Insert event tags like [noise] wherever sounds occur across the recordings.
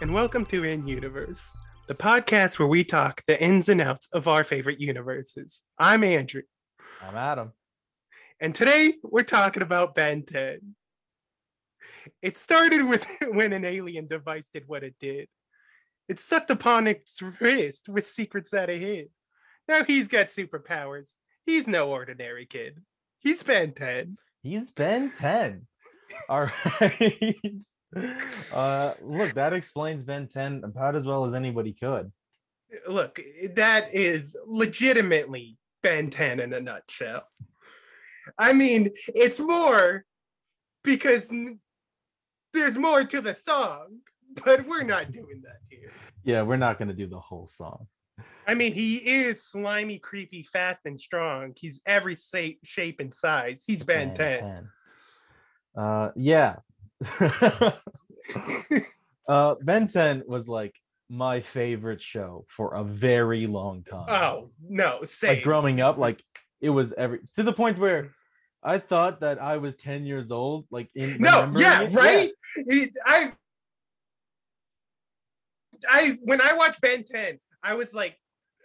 And welcome to In Universe, the podcast where we talk the ins and outs of our favorite universes. I'm Andrew, I'm Adam. and today we're talking about Ben 10. It started with [laughs] when an alien device did what it did. It sucked upon its wrist with secrets that it hid. Now he's got superpowers. He's no ordinary kid. He's Ben 10. He's Ben 10. All [laughs] right. Uh look, that explains Ben 10 about as well as anybody could. Look, that is legitimately Ben 10 in a nutshell. I mean, it's more because there's more to the song, but we're not doing that here. Yeah, we're not gonna do the whole song. I mean, he is slimy, creepy, fast, and strong. He's every shape and size. He's Ben 10. Uh yeah. [laughs] uh Ben 10 was like my favorite show for a very long time. Oh, no, same. like growing up, like it was every to the point where I thought that I was 10 years old, like in no, yeah, it. right? He- I, I, when I watched Ben 10, I was like,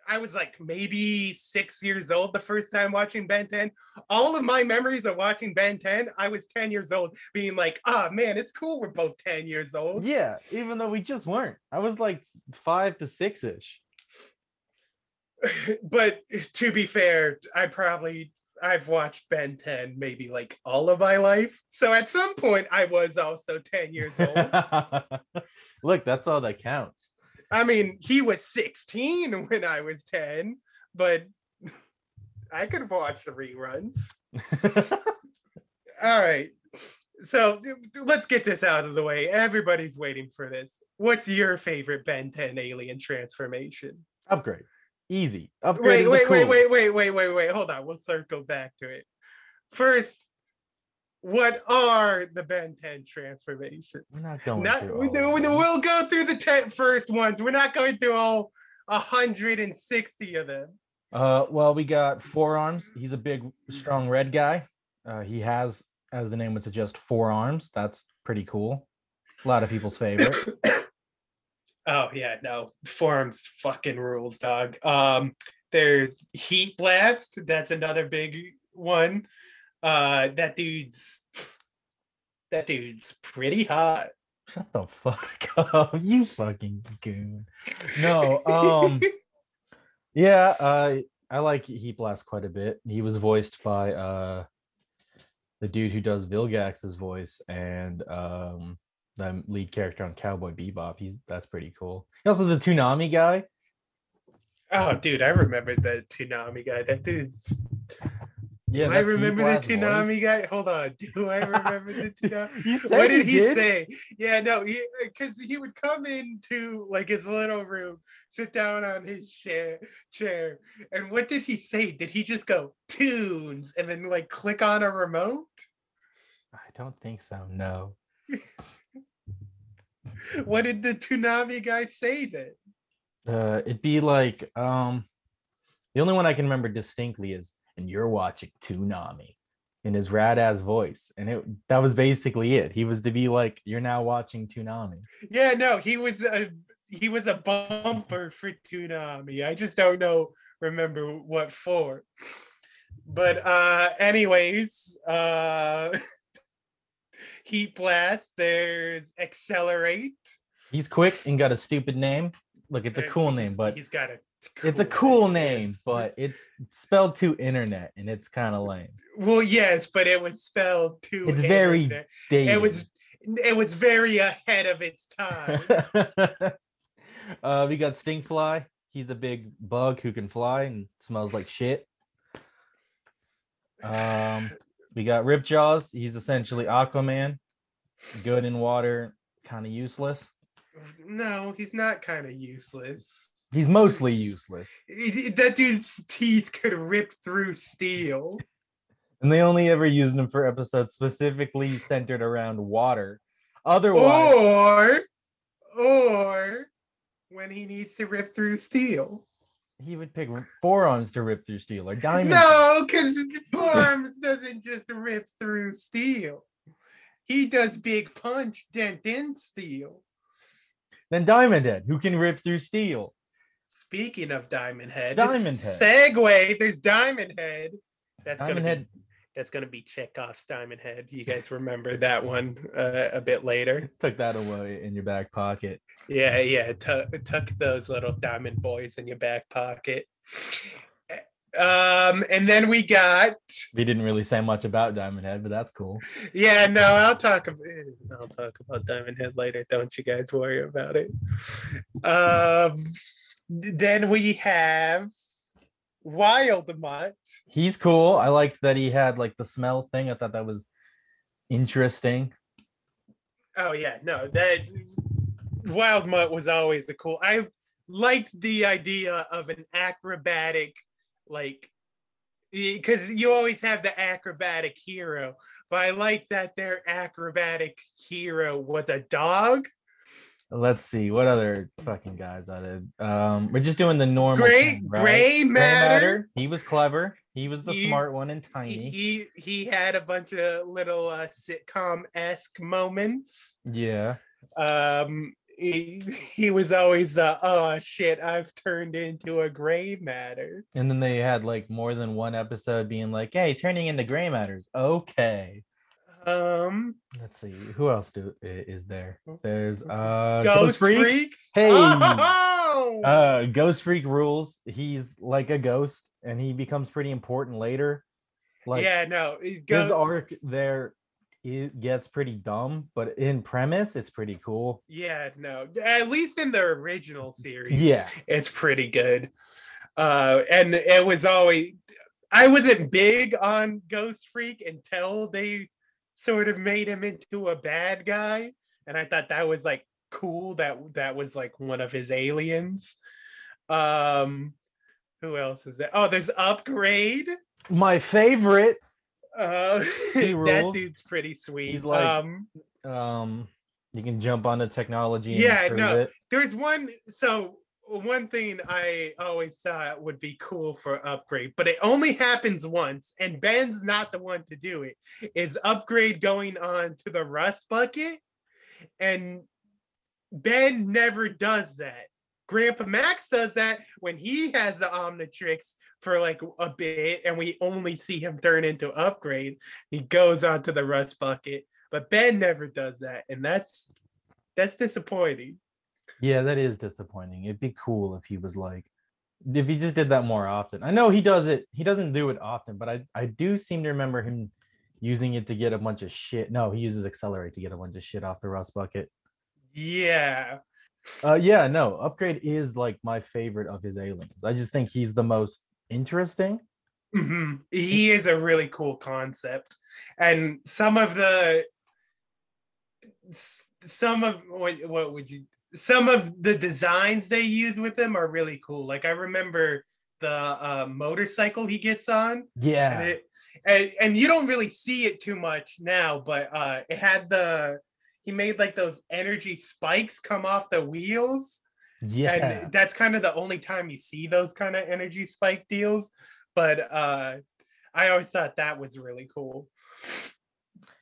I was like maybe six years old the first time watching Ben 10. All of my memories of watching Ben 10, I was 10 years old, being like, ah, man, it's cool. We're both 10 years old. Yeah, even though we just weren't. I was like five to six ish. [laughs] but to be fair, I probably I've watched Ben 10 maybe like all of my life. So at some point I was also 10 years old. [laughs] Look, that's all that counts. I mean, he was 16 when I was 10, but [laughs] I could watch the reruns. [laughs] All right. So let's get this out of the way. Everybody's waiting for this. What's your favorite Ben 10 alien transformation? Upgrade. Easy. Upgrade. Wait, wait, wait, wait, wait, wait, wait, wait. Hold on. We'll circle back to it. First, what are the Ben 10 transformations? We're not going Not, through we, all do- we, we'll go through the 10 first ones. We're not going through all 160 of them. Uh, well, we got Four Arms. He's a big, strong red guy. Uh, he has, as the name would suggest, four arms. That's pretty cool. A lot of people's favorite. [coughs] Oh yeah, no. Four Arms fucking rules, dog. Um there's Heat Blast, that's another big one. Uh that dude's that dude's pretty hot. Shut the fuck [laughs] up, you fucking goon. No, um, [laughs] yeah, uh, I like Heat Blast quite a bit. He was voiced by uh, the dude who does Vilgax's voice and um, the lead character on Cowboy Bebop. He's that's pretty cool. He also the Toonami guy. Oh, dude, I remember the Toonami guy. That dude's. Yeah, [laughs] do I remember the Toonami voice. guy? Hold on. Do I remember the said what did he did. say? Yeah, no, he because he would come into like his little room, sit down on his chair, chair, and what did he say? Did he just go tunes and then like click on a remote? I don't think so. No. [laughs] What did the Toonami guy say then? Uh, it'd be like um, the only one I can remember distinctly is, and you're watching Toonami in his rad ass voice, and it that was basically it. He was to be like, you're now watching Toonami. Yeah, no, he was a he was a bumper for Toonami. I just don't know remember what for. But uh anyways, uh [laughs] Heat Blast, there's XLR8. He's quick and got a stupid name. Look, it's a cool he's- name, but he's got a it's a cool yes. name, but it's spelled to internet, and it's kind of lame. well, yes, but it was spelled too. It's very internet. Dated. It was it was very ahead of its time. [laughs] uh, we got Stinkfly. He's a big bug who can fly and smells like shit. Um, we got Ripjaws. He's essentially Aquaman, good in water, kind of useless. No, he's not kind of useless. He's mostly useless, That dude's teeth could rip through steel. [laughs] and they only ever used him for episodes specifically centered around water. Otherwise, Or, or when he needs to rip through steel. he would pick Four Arms to rip through steel or diamonds. No, because Four Arms doesn't just rip through steel. He does big punch, dent in steel. Then Diamond Head, who can rip through steel. Speaking of Diamond Head, Diamond Head. Segue. There's Diamond Head. That's Diamond gonna Head be that's gonna be Chekhov's Diamond Head. You guys remember that one uh, a bit later? [laughs] took that away in your back pocket. Yeah, yeah. Tuck, tuck those little diamond boys in your back pocket. Um, and then we got We didn't really say much about Diamond Head, but that's cool. yeah, no, [laughs] I'll talk about I'll talk about Diamond Head later. Don't you guys worry about it. Um, then we have Wild Mutt. He's cool. I liked that he had like the smell thing. I thought that was interesting. Oh yeah, no, that Wild Mutt was always a cool. I liked the idea of an acrobatic, like, because you always have the acrobatic hero, but I like that their acrobatic hero was a dog. Let's see what other fucking guys I did. Um, we're just doing the normal. Gray- thing, right? Gray Matter. He was clever. He was the He- smart one and tiny. he he had a bunch of little uh, sitcom esque moments. yeah. Um, he, he was always uh, oh shit, I've turned into a gray matter. And then they had like more than one episode being like, "Hey, turning into gray matters." Okay. Um, Let's see who else do is there. There's uh Ghost, Freak. Hey. Oh! Uh, Ghost Freak rules. He's like a ghost, and he becomes pretty important later. Like yeah, no, it his arc there, it gets pretty dumb, but in premise, it's pretty cool. yeah, no, at least in the original series, Yeah, it's pretty good. Uh, and it was always, I wasn't big on Ghost Freak until they sort of made him into a bad guy, and I thought that was like cool. That that was like one of his aliens. Um, who else is there? Oh, there's Upgrade. my favorite. Uh, [laughs] that dude's pretty sweet. He's like- um, Um, you can jump onto technology. Yeah, no, it. there's one. So one thing I always thought would be cool for upgrade, but it only happens once, and Ben's not the one to do it. Is upgrade going on to the rust bucket, and Ben never does that. Grandpa Max does that when he has the Omnitrix for like a bit, and we only see him turn into upgrade. He goes onto the rust bucket, but Ben never does that, and that's that's disappointing. Yeah, that is disappointing. It'd be cool if he was like, if he just did that more often. I know he does it. He doesn't do it often, but I I do seem to remember him using it to get a bunch of shit. No, he uses XLR8 to get a bunch of shit off the rust bucket. Yeah. Uh, yeah, no, Upgrade is like my favorite of his aliens. I just think he's the most interesting. Mhm. He is a really cool concept, and some of the some of what what would you some of the designs they use with him are really cool. Like I remember the uh, motorcycle he gets on, Yeah, and it and, and you don't really see it too much now, but uh, it had the he made like those energy spikes come off the wheels yeah, and that's kind of the only time you see those kind of energy spike deals but uh i always thought that was really cool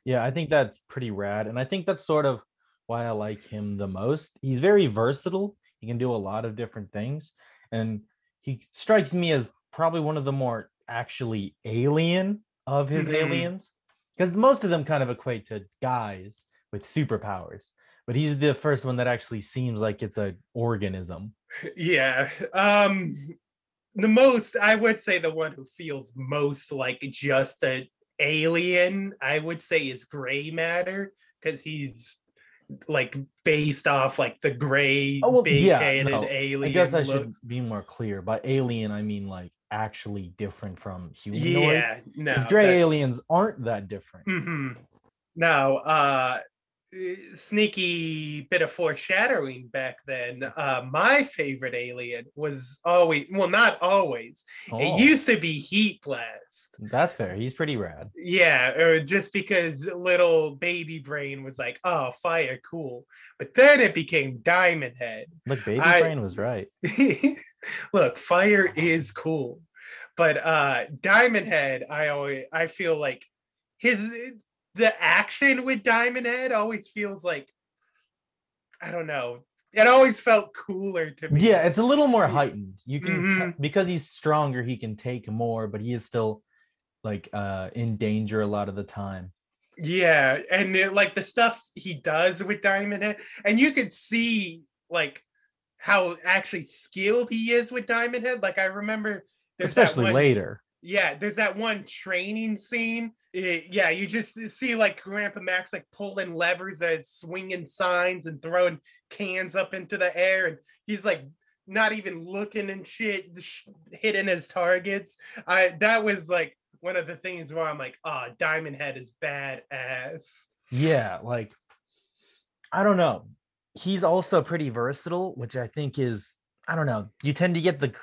yeah. I think that's pretty rad, and I think that's sort of why I like him the most. He's very versatile. He can do a lot of different things, and he strikes me as probably one of the more actually alien of his Mhm. aliens, because most of them kind of equate to guys with superpowers. But he's the first one that actually seems like it's a organism. [laughs] yeah um the most i would say the one who feels most like just a alien i would say is gray matter because he's like based off like the gray Oh, well, big yeah, headed no, alien I guess I look. should be more clear. By alien, I mean like actually different from humanoid. yeah no gray that's- aliens aren't that different. hmm Now, uh, sneaky bit of foreshadowing back then. Uh, my favorite alien was always, well, not always. Oh, It used to be Heat Blast. that's fair. He's pretty rad. Yeah, just because little baby brain was like, oh, fire, cool. But then it became Diamond Head. Look, Baby I- Brain was right. [laughs] Look, fire is cool. But uh Diamond Head, I always I feel like his the action with Diamond Head always feels like I don't know. It always felt cooler to me. Yeah, it's a little more heightened. You can Mhm. tell because he's stronger, he can take more, but he is still like uh in danger a lot of the time. Yeah, and it, like the stuff he does with Diamond Head, and you could see like how actually skilled he is with Diamond Head. Like I remember, Especially one- later. Yeah, there's that one training scene. Eh, yeah, you just see like Grandpa Max like pulling levers and swinging signs and throwing cans up into the air, and he's like not even looking and shit, sh- hitting his targets. I that was like one of the things where I'm like, ah, Diamond Head is badass. Yeah, like I don't know. He's also pretty versatile, which I think is I don't know. You tend to get the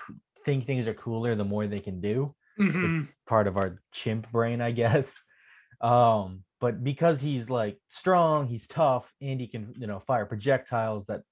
think things are cooler the more they can do. Mhm. part of our chimp brain, I guess. [laughs] Um, but because he's like strong, he's tough, and he can, you know, fire projectiles that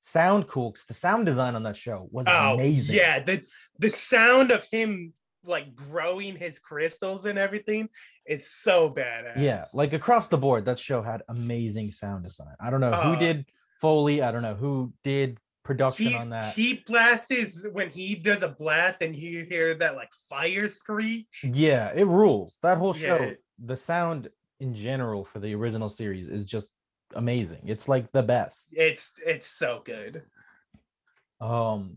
sound cool. Because the sound design on that show was Oh amazing. yeah, the the sound of him like growing his crystals and everything, it's so badass. yeah, like across the board, that show had amazing sound design. I don't know who Uh, did Foley. I don't know who did production he, on that. Heat blast is when he does a blast and you hear that like fire screech. yeah, it rules. That whole show, Yeah. the sound in general for the original series is just amazing. It's like the best. It's it's so good. um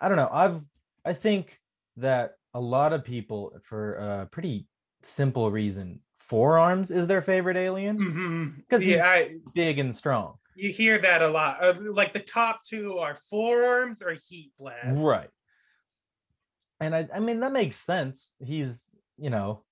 i don't know i've i think that a lot of people for a pretty simple reason Four Arms is their favorite alien Mhm. 'Cause he's- yeah, I, big and strong you hear that a lot. Uh, like the top two are Four Arms or heat blast. right. And i i mean that makes sense. He's you know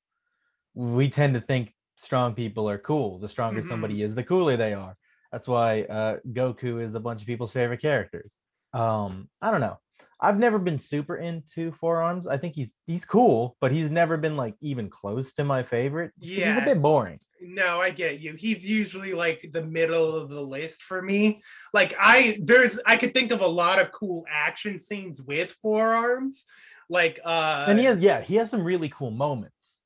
we tend to think strong people are cool. The stronger Mhm. somebody is the cooler they are. That's why uh goku is a bunch of people's favorite characters. Um i don't know. I've never been super into Four Arms. I think he's he's cool but he's never been like even close to my favorite. 'cause he's Yeah. a bit boring No, I get you. He's usually like the middle of the list for me. Like I there's I could think of a lot of cool action scenes with Four Arms. Like uh and he has yeah he has some really cool moments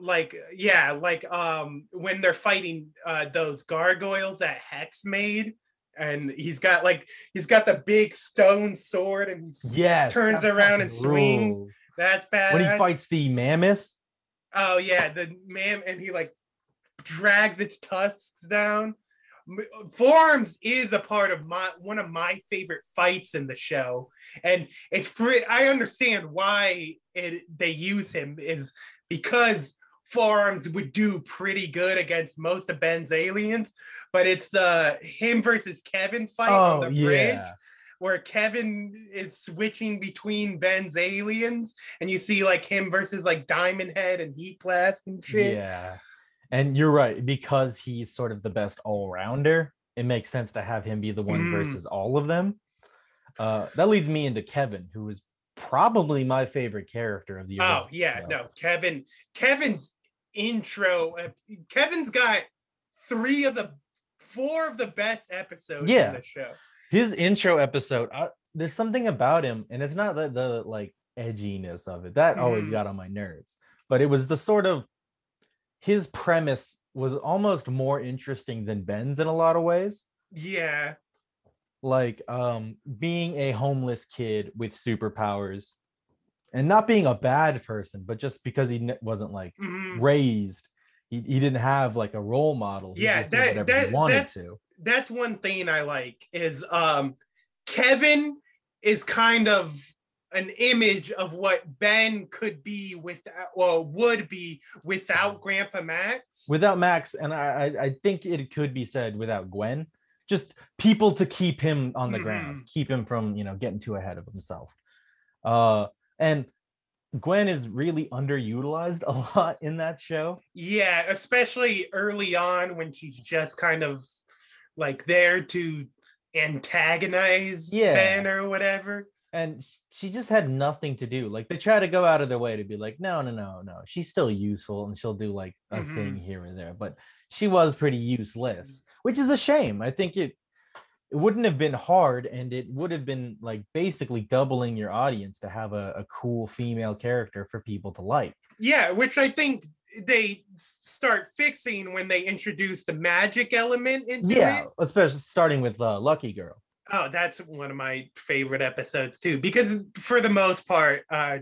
like yeah, like um when they're fighting uh those gargoyles that Hex made and he's got like he's got the big stone sword and yes turns around and swings. rules. that's bad. when he fights the mammoth Oh yeah, the man, and he like drags its tusks down. Four Arms is a part of my one of my favorite fights in the show, and it's pretty. I understand why it they use him is because Four Arms would do pretty good against most of Ben's aliens, but it's the him versus Kevin fight on Oh, the bridge yeah. where Kevin is switching between Ben's aliens, and you see like him versus like Diamond Head and Heat Blast and shit. Yeah. And you're right, because he's sort of the best all-rounder, it makes sense to have him be the one Mm. versus all of them. Uh, that leads me into Kevin, who is probably my favorite character of the Oh yeah, no, Kevin. Kevin's intro. uh, Kevin's got three of the four of the best episodes Yeah. in the show. his intro episode I, there's something about him and it's not the, the like edginess of it that always Mhm. got on my nerves but it was the sort of his premise was almost more interesting than ben's in a lot of ways. Yeah, like um being a homeless kid with superpowers and not being a bad person but just because he wasn't like mhm. raised he, he didn't have like a role model. He Yeah, that- that- he wanted that's- to. that's one thing I like is um Kevin is kind of an image of what Ben could be without well would be without Grandpa Max. without Max, and I, I think it could be said without Gwen, just people to keep him on the ground, keep him from you know getting too ahead of himself. Uh, and Gwen is really underutilized [laughs] a lot in that show. Yeah, especially early on when she's just kind of like there to antagonize Yeah. Ben or whatever. And she just had nothing to do. Like they try to go out of their way to be like, no, no, no, no. She's still useful and she'll do like a thing here and there. But she was pretty useless, which is a shame. I think it it wouldn't have been hard and it would have been like basically doubling your audience to have a, a cool female character for people to like. Yeah, which I think they start fixing when they introduce the magic element into yeah, it. especially starting with uh, Lucky Girl. Oh, that's one of my favorite episodes too, because for the most part, uh,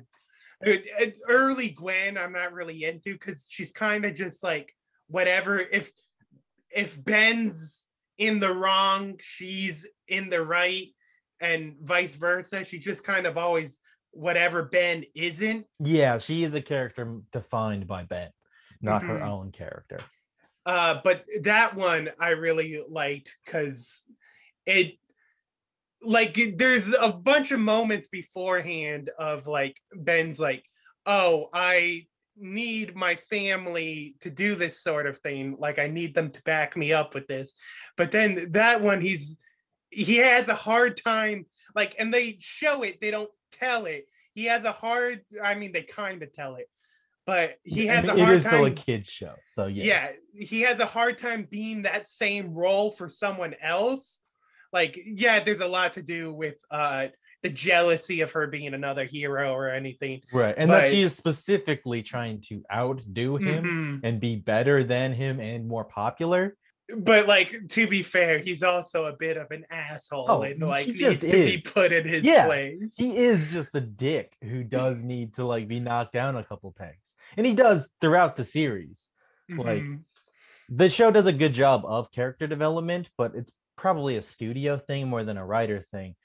it- early Gwen, I'm not really into because she's kind of just like whatever. If if Ben's in the wrong, she's in the right, and vice versa. She just kind of always whatever Ben isn't. Yeah, she is a character defined by Ben, not her Mhm. own character. Uh, but that one I really liked because it like there's a bunch of moments beforehand of like Ben's like, oh, I need my family to do this sort of thing. Like I need them to back me up with this. But then that one he's he has a hard time like and they show it, they don't tell it. He has a hard I mean they kind of tell it. But he has a hard it is time still a kids show, so yeah. yeah. he has a hard time being that same role for someone else like yeah there's a lot to do with uh the jealousy of her being another hero or anything Right. And that she is specifically trying to outdo him Mhm. and be better than him and more popular. but like to be fair he's also a bit of an asshole Oh, and like he needs to be put in his Yeah, place He is just a dick who does [laughs] need to like be knocked down a couple pegs. And he does throughout the series. like, Mhm. The show does a good job of character development, but it's probably a studio thing more than a writer thing.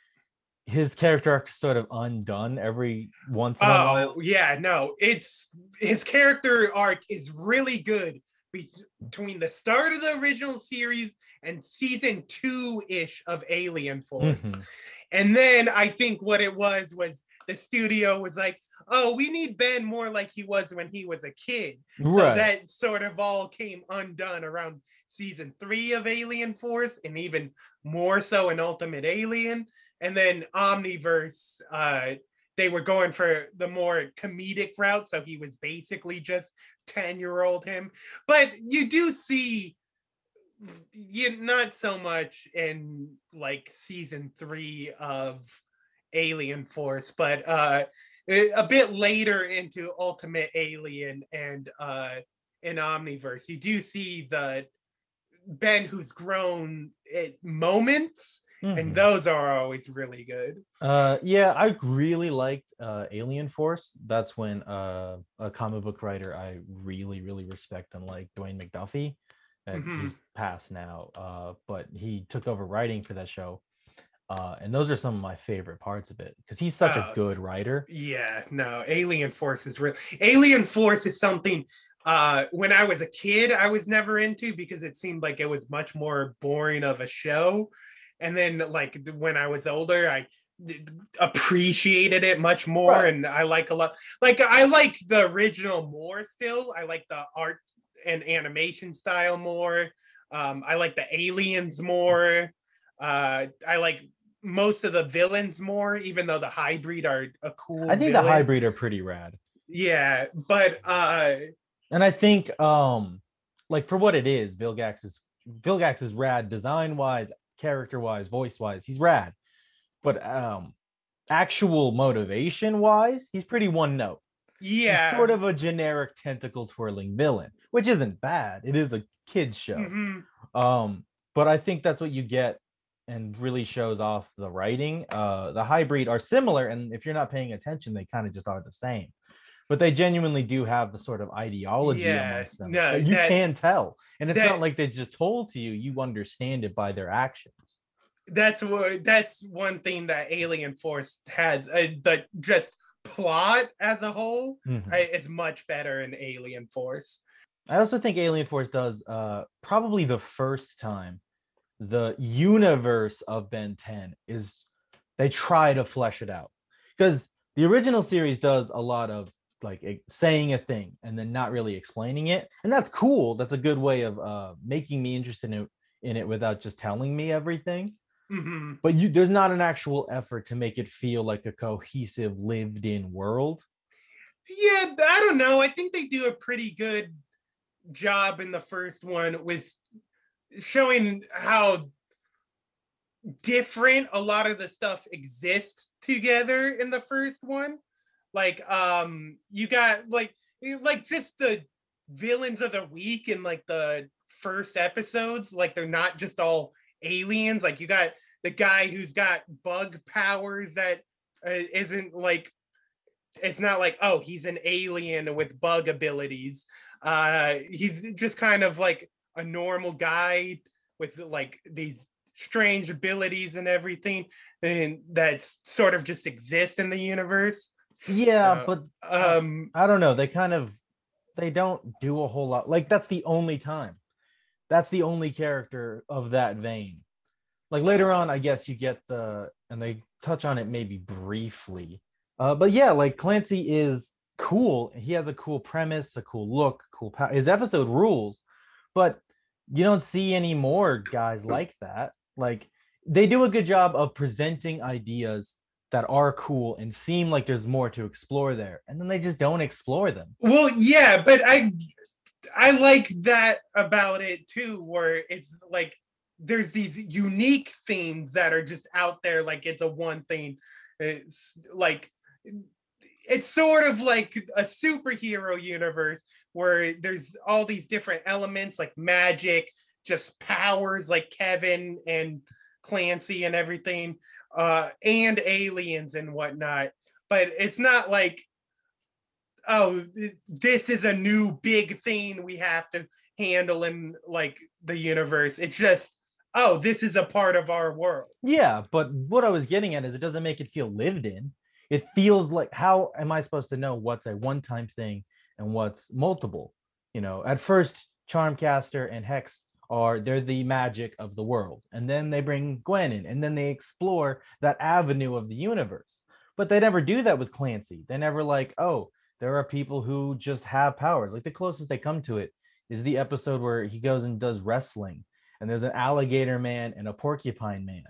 His character arc is sort of undone every once in a while. Oh yeah, no, it's his character arc is really good between the start of the original series and season two ish of Alien Force. Mhm. And then I think what it was was the studio was like, oh, we need Ben more like he was when he was a kid. So that sort of all came undone around season three of Alien Force, and even more so in Ultimate Alien. And then Omniverse, uh, they were going for the more comedic route. So he was basically just 10 year old him. But you do see you not so much in like season three of Alien Force, but uh a bit later into Ultimate Alien and uh in Omniverse, you do see the Ben who's grown at moments, Mhm. and those are always really good. Uh, yeah, I really liked uh, Alien Force. That's when uh, a comic book writer I really, really respect and like Dwayne McDuffie. Uh, Mhm. He's passed now, uh, but he took over writing for that show. Uh, and those are some of my favorite parts of it because he's such Uh, a good writer. Yeah, no, Alien Force is real. Alien Force is something uh when I was a kid I was never into because it seemed like it was much more boring of a show. And then like when I was older I appreciated it much more Right. and I like a lot like I like the original more still. I like the art and animation style more. Um I like the aliens more. Uh I like most of the villains more even though the Highbreed are a cool I think the Highbreed are pretty rad. Yeah, but uh And I think um like for what it is, Vilgax is Vilgax is rad design wise, character wise, voice wise. He's rad. But um actual motivation wise, he's pretty one note. He's yeah. sort of a generic tentacle twirling villain, which isn't bad. It is a kids show. Mhm. Um, but I think that's what you get and really shows off the writing. Uh, the Highbreed are similar, and if you're not paying attention, they kind of just are the same. But they genuinely do have the sort of ideology Yeah, amongst them. no, you that- can tell, and it's that- not like they just told to you; you understand it by their actions. That's what that's one thing that Alien Force has. Uh, the just plot as a whole Mhm. uh, is much better in Alien Force. I also think Alien Force does uh, probably the first time the universe of Ben 10 is they try to flesh it out. Because the original series does a lot of like saying a thing and then not really explaining it and that's cool. That's a good way of uh, making me interested in it, in it without just telling me everything. Hmm but you there's not an actual effort to make it feel like a cohesive lived in world. Yeah, I don't know. I think they do a pretty good job in the first one with showing how different a lot of the stuff exists together in the first one. Like um you got like like just the villains of the week in like the first episodes like they're not just all aliens like you got the guy who's got bug powers that uh, isn't like it's not like oh he's an alien with bug abilities uh he's just kind of like a normal guy with like these strange abilities and everything and that's sort of just exist in the universe yeah Uh, but um I don't know. They kind of they don't do a whole lot. Like that's the only time. That's the only character of that vein. Like later on, I guess you get the and they touch on it maybe briefly. Uh, but yeah, like Clancy is cool. He has a cool premise, a cool look, cool. pow- His episode rules, but you don't see any more guys like that. Like they do a good job of presenting ideas that are cool and seem like there's more to explore there and then they just don't explore them Well, yeah, but I I like that about it too, where it's like there's these unique things that are just out there, like it's a one thing. It's like it's sort of like a superhero universe where there's all these different elements like magic, just powers like Kevin and Clancy and everything, uh, and aliens and whatnot. But it's not like oh this is a new big thing we have to handle in like the universe. It's just oh this is a part of our world. Yeah but what i was getting at is it doesn't make it feel lived in. It feels like how am i supposed to know what's a one-time thing and what's multiple. You know at first charmcaster and hex are they're the magic of the world and then they bring gwen in and then they explore that avenue of the universe. But they never do that with clancy. They never like oh there are people who just have powers. Like the closest they come to it is the episode where he goes and does wrestling and there's an alligator man and a porcupine man.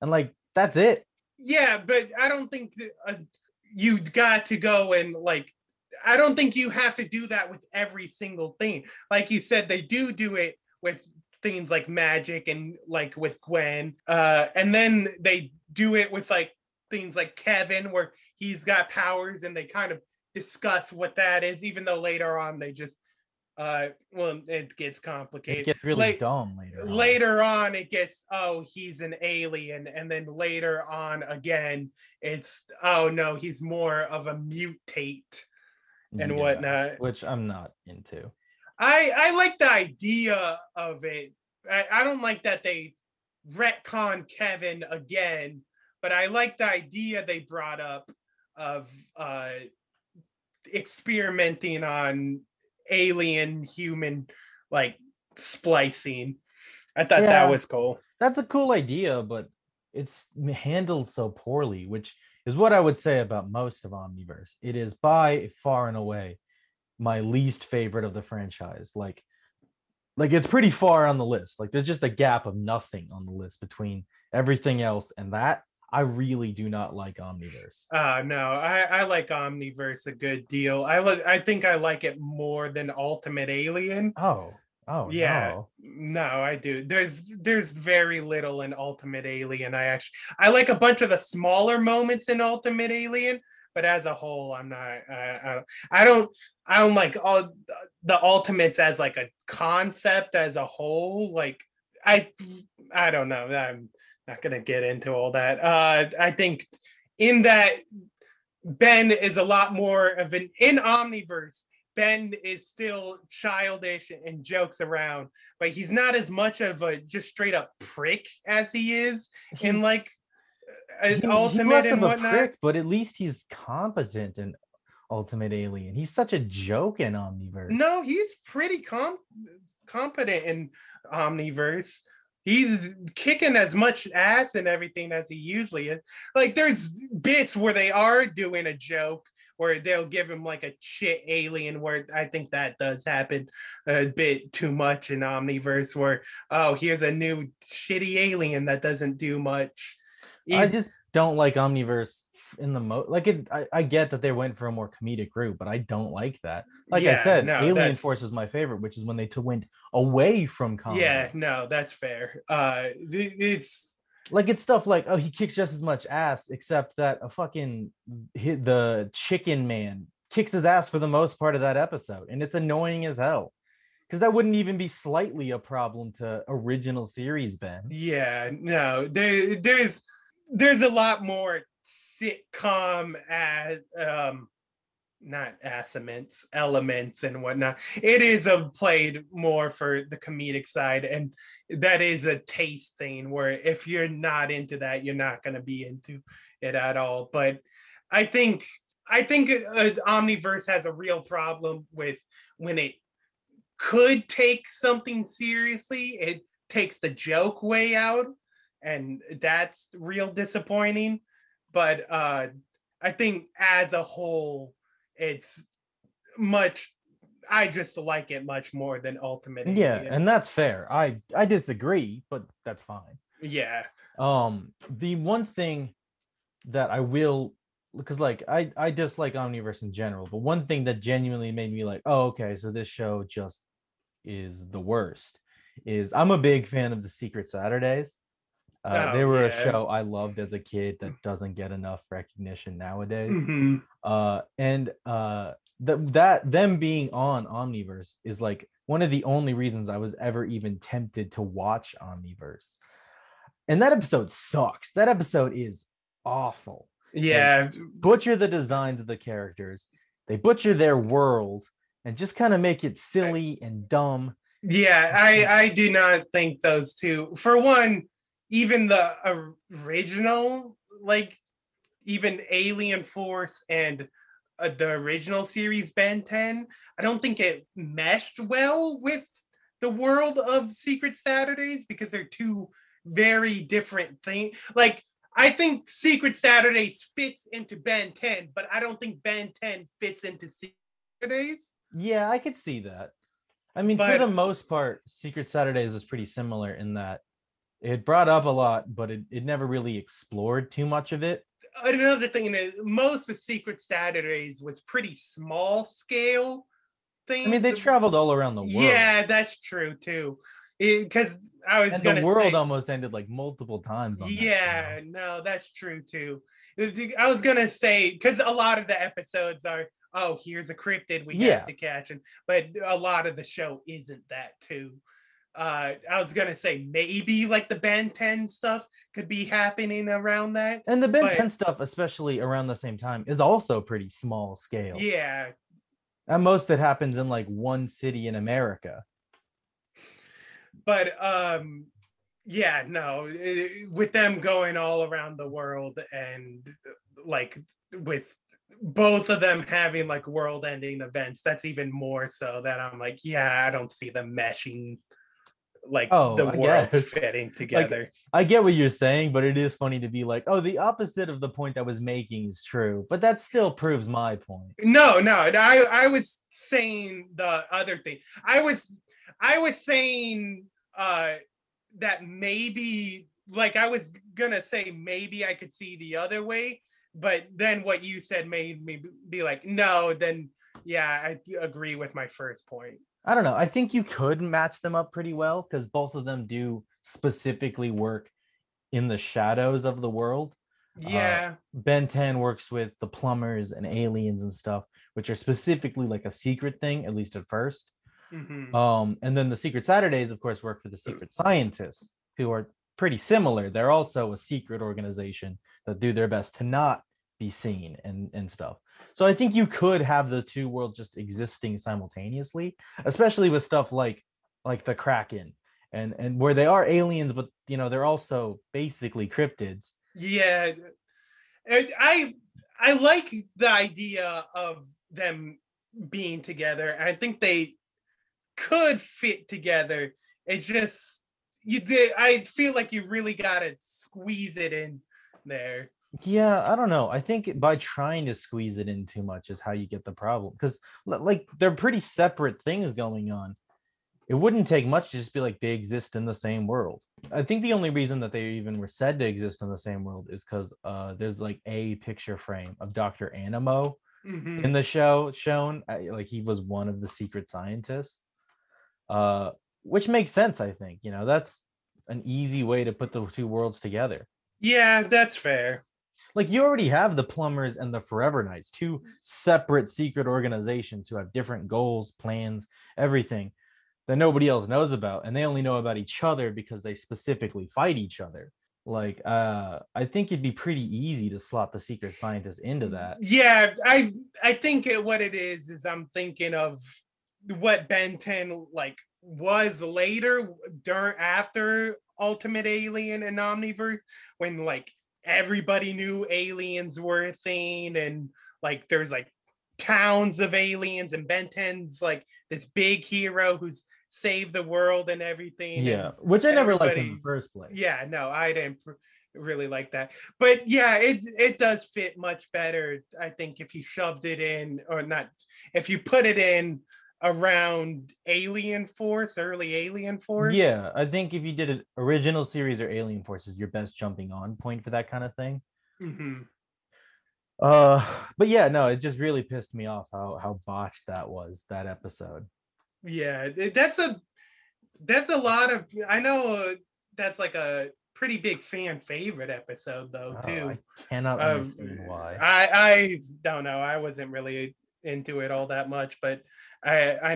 And like that's it. Yeah but i don't think that, uh, you got to go and like i don't think you have to do that with every single thing. Like you said they do do it with things like magic and like with gwen uh and then they do it with like things like kevin where he's got powers and they kind of discuss what that is even though later on they just uh well it gets complicated. It gets really dumb later on. later on it gets oh he's an alien and then later on again it's oh no he's more of a mutate and Yeah, whatnot which i'm not into i i like the idea of it I, I don't like that they retcon kevin again but i like the idea they brought up of uh experimenting on alien human like splicing. I thought Yeah. that was cool. That's a cool idea, but it's handled so poorly, which is what I would say about most of Omniverse. It is by far and away my least favorite of the franchise. Like, like it's pretty far on the list. Like, there's just a gap of nothing on the list between everything else and that. I really do not like Omniverse. Uh no, I, I like Omniverse a good deal. I like I think I like it more than Ultimate Alien. Oh, oh Yeah. no. No, I do. There's there's very little in Ultimate Alien. I actually I like a bunch of the smaller moments in Ultimate Alien, but as a whole, I'm not. I, don't. I don't like all the Ultimates as like a concept as a whole. Like I, I don't know. I'm not gonna get into all that. Uh, I think in that Ben is a lot more of an in Omniverse. Ben is still childish and jokes around, but he's not as much of a just straight up prick as he is in like uh, He's- he's Ultimate less and whatnot. prick, but at least he's competent in Ultimate Alien. He's such a joke in Omniverse. No, he's pretty com- competent in Omniverse. He's kicking as much ass and everything as he usually is. Like there's bits where they are doing a joke where they'll give him like a shit alien where I think that does happen a bit too much in Omniverse where oh here's a new shitty alien that doesn't do much. I just don't like Omniverse in the mo like it I, I get that they went for a more comedic route, but I don't like that. Like I said, no, Alien that's- Force is my favorite, which is when they t- went away from comedy. yeah, no, that's fair. Uh it's like it's stuff like oh he kicks just as much ass except that a fucking hit the chicken man kicks his ass for the most part of that episode and it's annoying as hell. Because that wouldn't even be slightly a problem to original series ben. Yeah, no, there there's there's a lot more sitcom as um not assaments, elements and whatnot. It is a played more for the comedic side, and that is a taste thing where if you're not into that, you're not gonna be into it at all. But I think I think uh, Omniverse has a real problem with when it could take something seriously, it takes the joke way out, and that's real disappointing. But uh, I think as a whole, it's much. I just like it much more than Ultimate. yeah Alien. and that's fair i i disagree but that's fine yeah, um the one thing that i will because like i i dislike omniverse in general but one thing that genuinely made me like oh okay so this show just is the worst is i'm a big fan of the secret saturdays uh, Oh, they were yeah. a show i loved as a kid that doesn't get enough recognition nowadays Mhm. uh and uh that that them being on omniverse is like one of the only reasons i was ever even tempted to watch omniverse and that episode sucks that episode is awful yeah. butcher the designs of the characters they butcher their world and just kind of make it silly and dumb Yeah, I I do not think those two. For one, even the original, like even Alien Force and uh, the original series Ben 10, I don't think it meshed well with the world of Secret Saturdays because they're two very different things. Like I think Secret Saturdays fits into Ben 10, but I don't think Ben 10 fits into Secret Saturdays. yeah i could see that i mean for the most part secret saturdays was pretty similar in that it brought up a lot but it, it never really explored too much of it another thing is most of Secret Saturdays was pretty small scale things. i mean they traveled all around the world Yeah, that's true too. Because I was and gonna the world say, almost ended like multiple times on that yeah, show. no, that's true too. I was gonna say because a lot of the episodes are, oh, here's a cryptid we Yeah. have to catch, and but a lot of the show isn't that too. Uh, I was gonna say maybe like the Ben 10 stuff could be happening around that. and the ben but- 10 stuff especially around the same time is also pretty small scale Yeah, at most it happens in like one city in america but um yeah no i- with them going all around the world and like with both of them having like world-ending events. That's even more so that I'm like, yeah, I don't see them meshing like Oh, the I worlds guess. [laughs] fitting [laughs] together. I get what you're saying, but it is funny to be like, oh, the opposite of the point I was making is true, but that still proves my point. No, no, I I was saying the other thing. I was I was saying uh that maybe like I was gonna say maybe I could see the other way, but then what you said made me be like, no, then yeah, I agree with my first point. I don't know. I think you could match them up pretty well because both of them do specifically work in the shadows of the world. Yeah. Ben 10 works with the plumbers and aliens and stuff, which are specifically like a secret thing, at least at first. mhm. Um, and then the Secret Saturdays, of course, work for the secret scientists, who are pretty similar. They're also a secret organization that do their best to not be seen and, and stuff. So I think you could have the two worlds just existing simultaneously, especially with stuff like like the Kraken and and where they are aliens, but you know, they're also basically cryptids. Yeah, and I I like the idea of them being together. I think they could fit together. It's just you did. I feel like you really gotta squeeze it in there. Yeah, I don't know. I think by trying to squeeze it in too much is how you get the problem. Because like they're pretty separate things going on. It wouldn't take much to just be like they exist in the same world. I think the only reason that they even were said to exist in the same world is because uh, there's like a picture frame of Dr. Animo Mhm. in the show shown. Like he was one of the secret scientists. Uh, which makes sense, I think. You know, that's an easy way to put the two worlds together Yeah, that's fair. Like you already have the plumbers and the forever knights two separate secret organizations who have different goals plans everything that nobody else knows about and they only know about each other because they specifically fight each other. Like uh i think it'd be pretty easy to slot the secret scientist into that. Yeah, I I think it, what it is is I'm thinking of what Ben 10 like was later during after Ultimate Alien and Omniverse when like everybody knew aliens were a thing and like there's like towns of aliens and Ben 10's like this big hero who's saved the world and everything. and- yeah which i never liked in the first place yeah no i didn't really like that but yeah it it does fit much better i think if you shoved it in or not if you put it in around alien force early alien force yeah i think if you did an original series or alien forces your best jumping on point for that kind of thing hmm Uh, but yeah, no, it just really pissed me off how how botched that was that episode. yeah that's a that's a lot of i know uh, that's like a pretty big fan favorite episode though Oh, too I cannot Um, why. i i don't know i wasn't really into it all that much but i i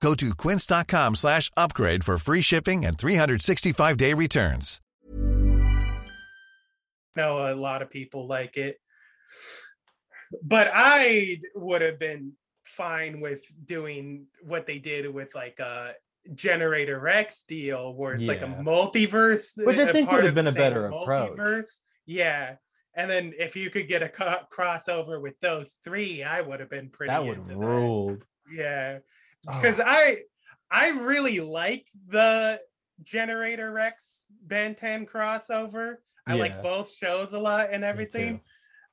Go to quince.com slash upgrade for free shipping and 365-day returns. know a lot of people like it. But I would have been fine with doing what they did with like a Generator Rex deal where it's like a multiverse. Uh, Which I a think would have been a same better approach. Yeah. And then if you could get a co- crossover with those three, I would have been pretty that would into have ruled. Yeah. Oh. Because I I really like the Generator Rex Ben 10 crossover. I Yeah. like both shows a lot and everything.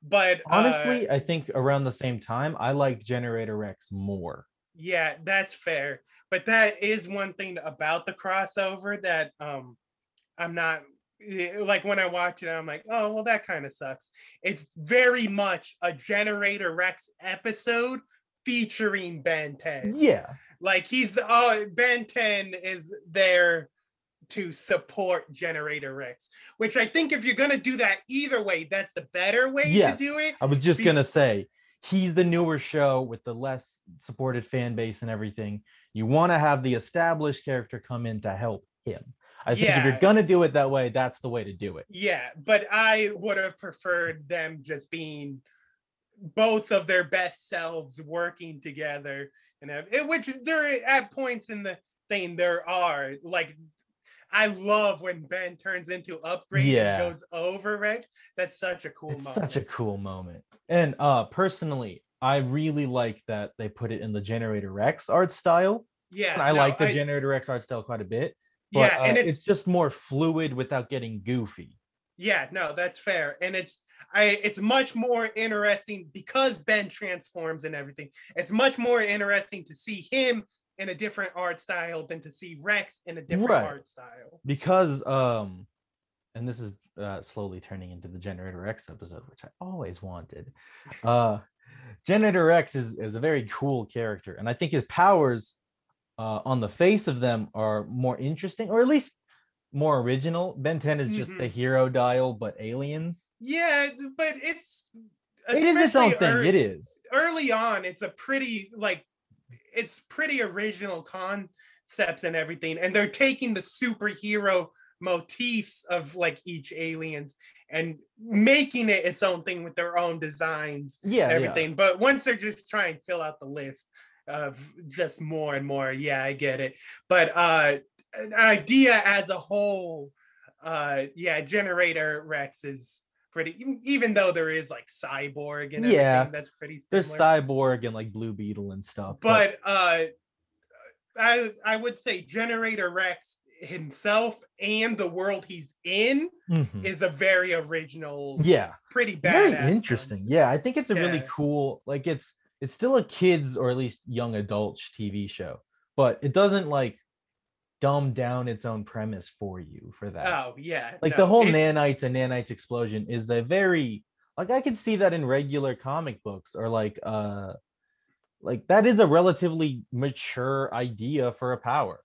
But uh, Honestly, I think around the same time, I like Generator Rex more. yeah, that's fair. But that is one thing about the crossover that um I'm not eh, like when I watch it, I'm like, oh well, that kind of sucks. It's very much a Generator Rex episode featuring Ben 10. Yeah. Like he's uh Ben 10 is there to support Generator Rex, which I think if you're gonna do that either way, that's the better way Yes. to do it. I was just Be- gonna say he's the newer show with the less supported fan base and everything. You want to have the established character come in to help him. I think if you're gonna do it that way, that's the way to do it. Yeah, but I would have preferred them just being both of their best selves working together, and have- it, which there at points in the thing there are like. I love when Ben turns into upgrade Yeah. and goes over Rex. That's such a cool It's moment. such a cool moment. And uh personally, I really like that they put it in the Generator Rex art style. yeah, And I no, like the I- Generator Rex art style quite a bit. But Yeah, uh, and it's, it's just more fluid without getting goofy. Yeah, no, that's fair. And it's I it's much more interesting because Ben transforms and everything. It's much more interesting to see him in a different art style than to see Rex in a different Right. art style. because um and this is uh, slowly turning into the generator rex episode which i always wanted uh generator rex is, is a very cool character and i think his powers uh on the face of them are more interesting or at least more original. Ben 10 is just the Mhm. hero dial but aliens. Yeah, but it's it is its own thing. ear- it is. early on it's a pretty like it's pretty original concepts and everything and they're taking the superhero motifs of like each aliens and making it its own thing with their own designs yeah and yeah. everything but once they're just trying to fill out the list of just more and more yeah i get it. But uh an idea as a whole uh yeah generator rex is pretty even- even though there is like cyborg and everything Yeah. that's pretty there's cyborg and like blue beetle and stuff but uh i i would say generator rex himself and the world he's in Mhm. is a very original yeah pretty bad very interesting concept. yeah i think it's a really cool like it's it's still a kids or at least young adult tv show but it doesn't like dumb down its own premise for you for that oh yeah like no, the whole it's- nanites and nanites explosion is a very like i can see that in regular comic books or like uh like that is a relatively mature idea for a power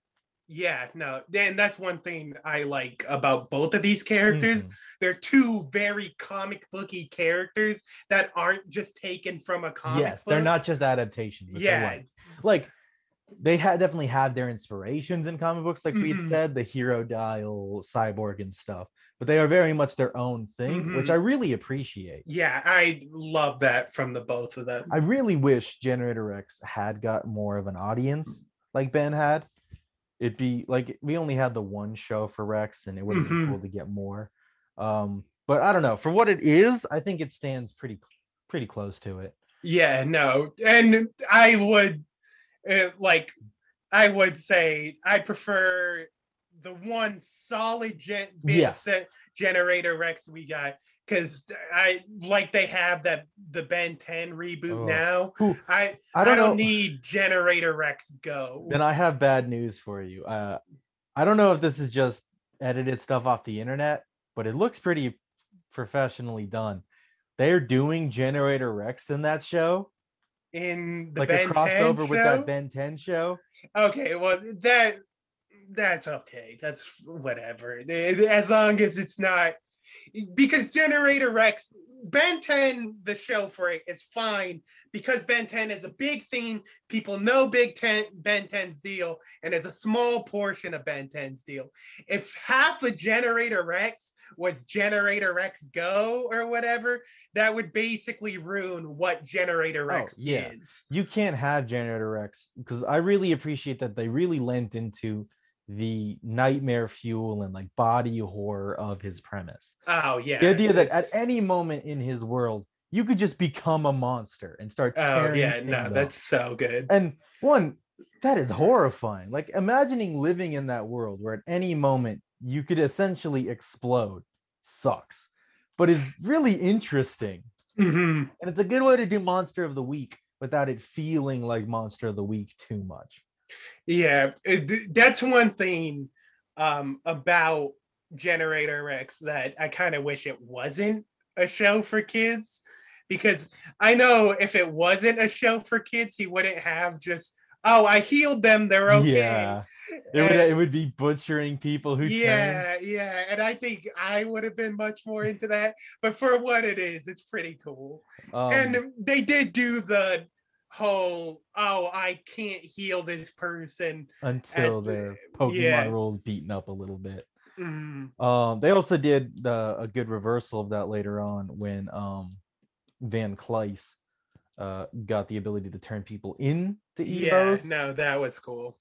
Yeah, no, and that's one thing I like about both of these characters. Mhm. They're two very comic booky characters that aren't just taken from a comic. yes they're not just adaptations Yeah. like like they had definitely have their inspirations in comic books like we Mhm. had said the hero dial cyborg and stuff but they are very much their own thing which Mhm. i really appreciate Yeah, I love that from the both of them. i really wish generator rex had got more of an audience like ben had it'd be like we only had the one show for Rex, and it would have been Mhm. cool to get more. Um, but I don't know. For what it is, I think it stands pretty pretty close to it. Yeah, no, and I would uh, like, I would say I prefer the one solid gen Yes. set generator Rex we got because I like they have that the Ben 10 reboot Oh. now. Who- I I I don't don't, need generator Rex go. Then I have bad news for you. Uh, I don't know if this is just edited stuff off the internet, but it looks pretty professionally done. They're doing Generator Rex in that show, in the like Ben a crossover 10 with that Ben 10 show. Okay, well that that's okay. That's whatever. As long as it's not because Generator Rex Ben 10, the show for it is fine because Ben 10 is a big thing. People know Big 10 Ben 10's deal, and it's a small portion of Ben 10's deal. If half of Generator Rex was Generator Rex Go or whatever, that would basically ruin what Generator Oh, Rex yeah. is. You can't have Generator Rex because I really appreciate that they really lent into the nightmare fuel and like body horror of his premise. Oh yeah. the idea that at any moment in his world you could just become a monster and start Oh yeah, no, up. that's so good. and one that is horrifying like imagining living in that world where at any moment you could essentially explode. Sucks. But is really interesting. Mhm. and it's a good way to do monster of the week without it feeling like monster of the week too much. Yeah, it- that's one thing um, about Generator Rex that I kind of wish it wasn't a show for kids. Because I know if it wasn't a show for kids, he wouldn't have just oh I healed them, they're okay. yeah it would, it would be butchering people who turn yeah, yeah, and I think I would have been much more into that. But for what it is, it's pretty cool. um, and they did do the whole oh I can't heal this person. until their pokemon yeah. rules beaten up a little bit Mm, Um, they also did the, a good reversal of that later on when um, Van Kleiss uh, got the ability to turn people into yeah, Evos. no, that was cool.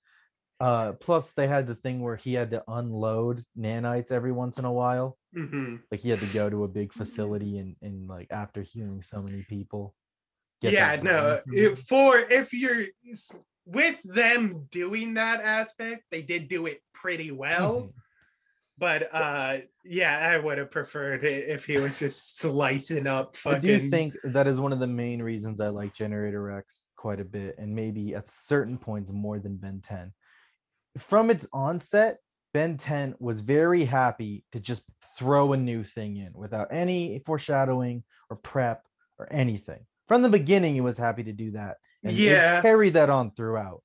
Uh, plus, they had the thing where he had to unload nanites every once in a while. hmm Like he had to go to a big facility and, and like after healing so many people. get Yeah, no, it- for if you're with them doing that aspect, they did do it pretty well. Mhm. But uh yeah, I would have preferred it if he was just slicing up I do think that is one of the main reasons I like Generator Rex quite a bit, and maybe at certain points more than Ben 10. From its onset, Ben 10 was very happy to just throw a new thing in without any foreshadowing or prep or anything. From the beginning, he was happy to do that. And Yeah. carried that on throughout.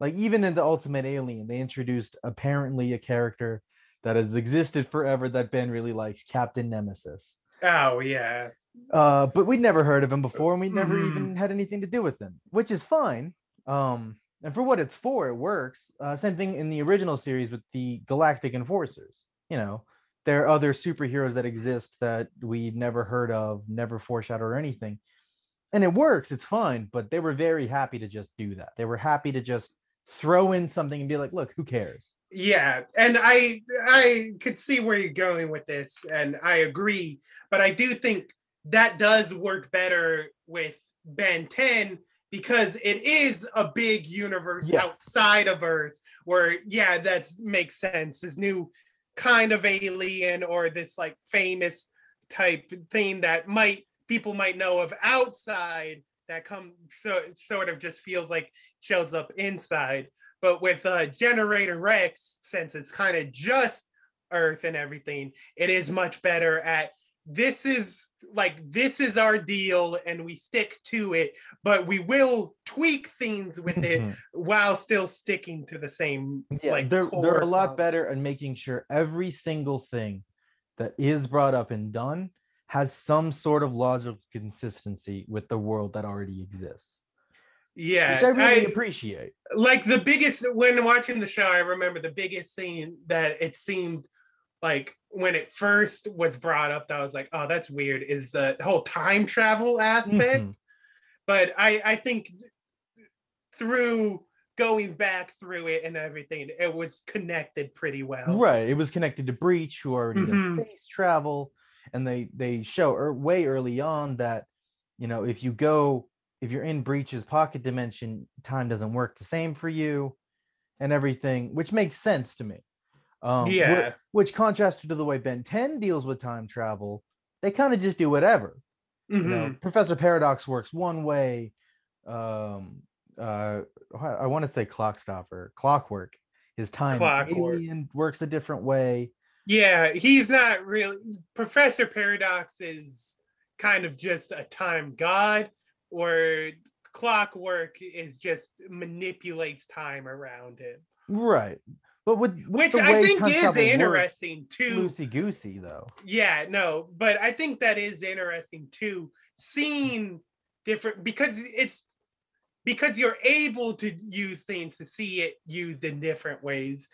Like even in the Ultimate Alien, they introduced apparently a character that has existed forever that Ben really likes, Captain Nemesis. Oh yeah. Uh, but we'd never heard of him before, and we never Mhm. even had anything to do with him, which is fine. Um, and for what it's for, it works. Uh, same thing in the original series with the Galactic Enforcers. You know, there are other superheroes that exist that we never heard of, never foreshadowed or anything, and it works. It's fine. But they were very happy to just do that. They were happy to just throw in something and be like, "Look, who cares?" Yeah, and I I could see where you're going with this, and I agree. But I do think that does work better with Ben 10 because it is a big universe Yeah. outside of Earth where yeah, that makes sense. This new kind of alien or this like famous type thing that might people might know of outside that come so sort of just feels like shows up inside but with uh generator rex since it's kind of just earth and everything it is much better at this is like this is our deal and we stick to it but we will tweak things with it Mhm. while still sticking to the same yeah, like they're they're a lot better at making sure every single thing that is brought up and done has some sort of logical consistency with the world that already exists, yeah which I really I- appreciate. like the biggest when watching the show i remember the biggest thing that it seemed like when it first was brought up that I was like oh that's weird is the whole time travel aspect Mhm. but i i think through going back through it and everything, it was connected pretty well. Right. It was connected to Breach, who already Mhm. does space travel, and they they show er, way early on that you know if you go if you're in Breach's pocket dimension, time doesn't work the same for you, and everything, which makes sense to me. Um, Yeah. Which contrasted to the way Ben 10 deals with time travel, they kind of just do whatever. You know, Mhm. Professor Paradox works one way. Um, uh, I- I want to say Clock Stopper, Clockwork. His time Clockwork. alien works a different way. Yeah, he's not really Professor Paradox is kind of just a time god, or clockwork is just manipulates time around him. Right. But with, with Which I think is interesting too. Loosey goosey though. Yeah, no, but I think that is interesting too. Seeing different because it's because you're able to use things to see it used in different ways,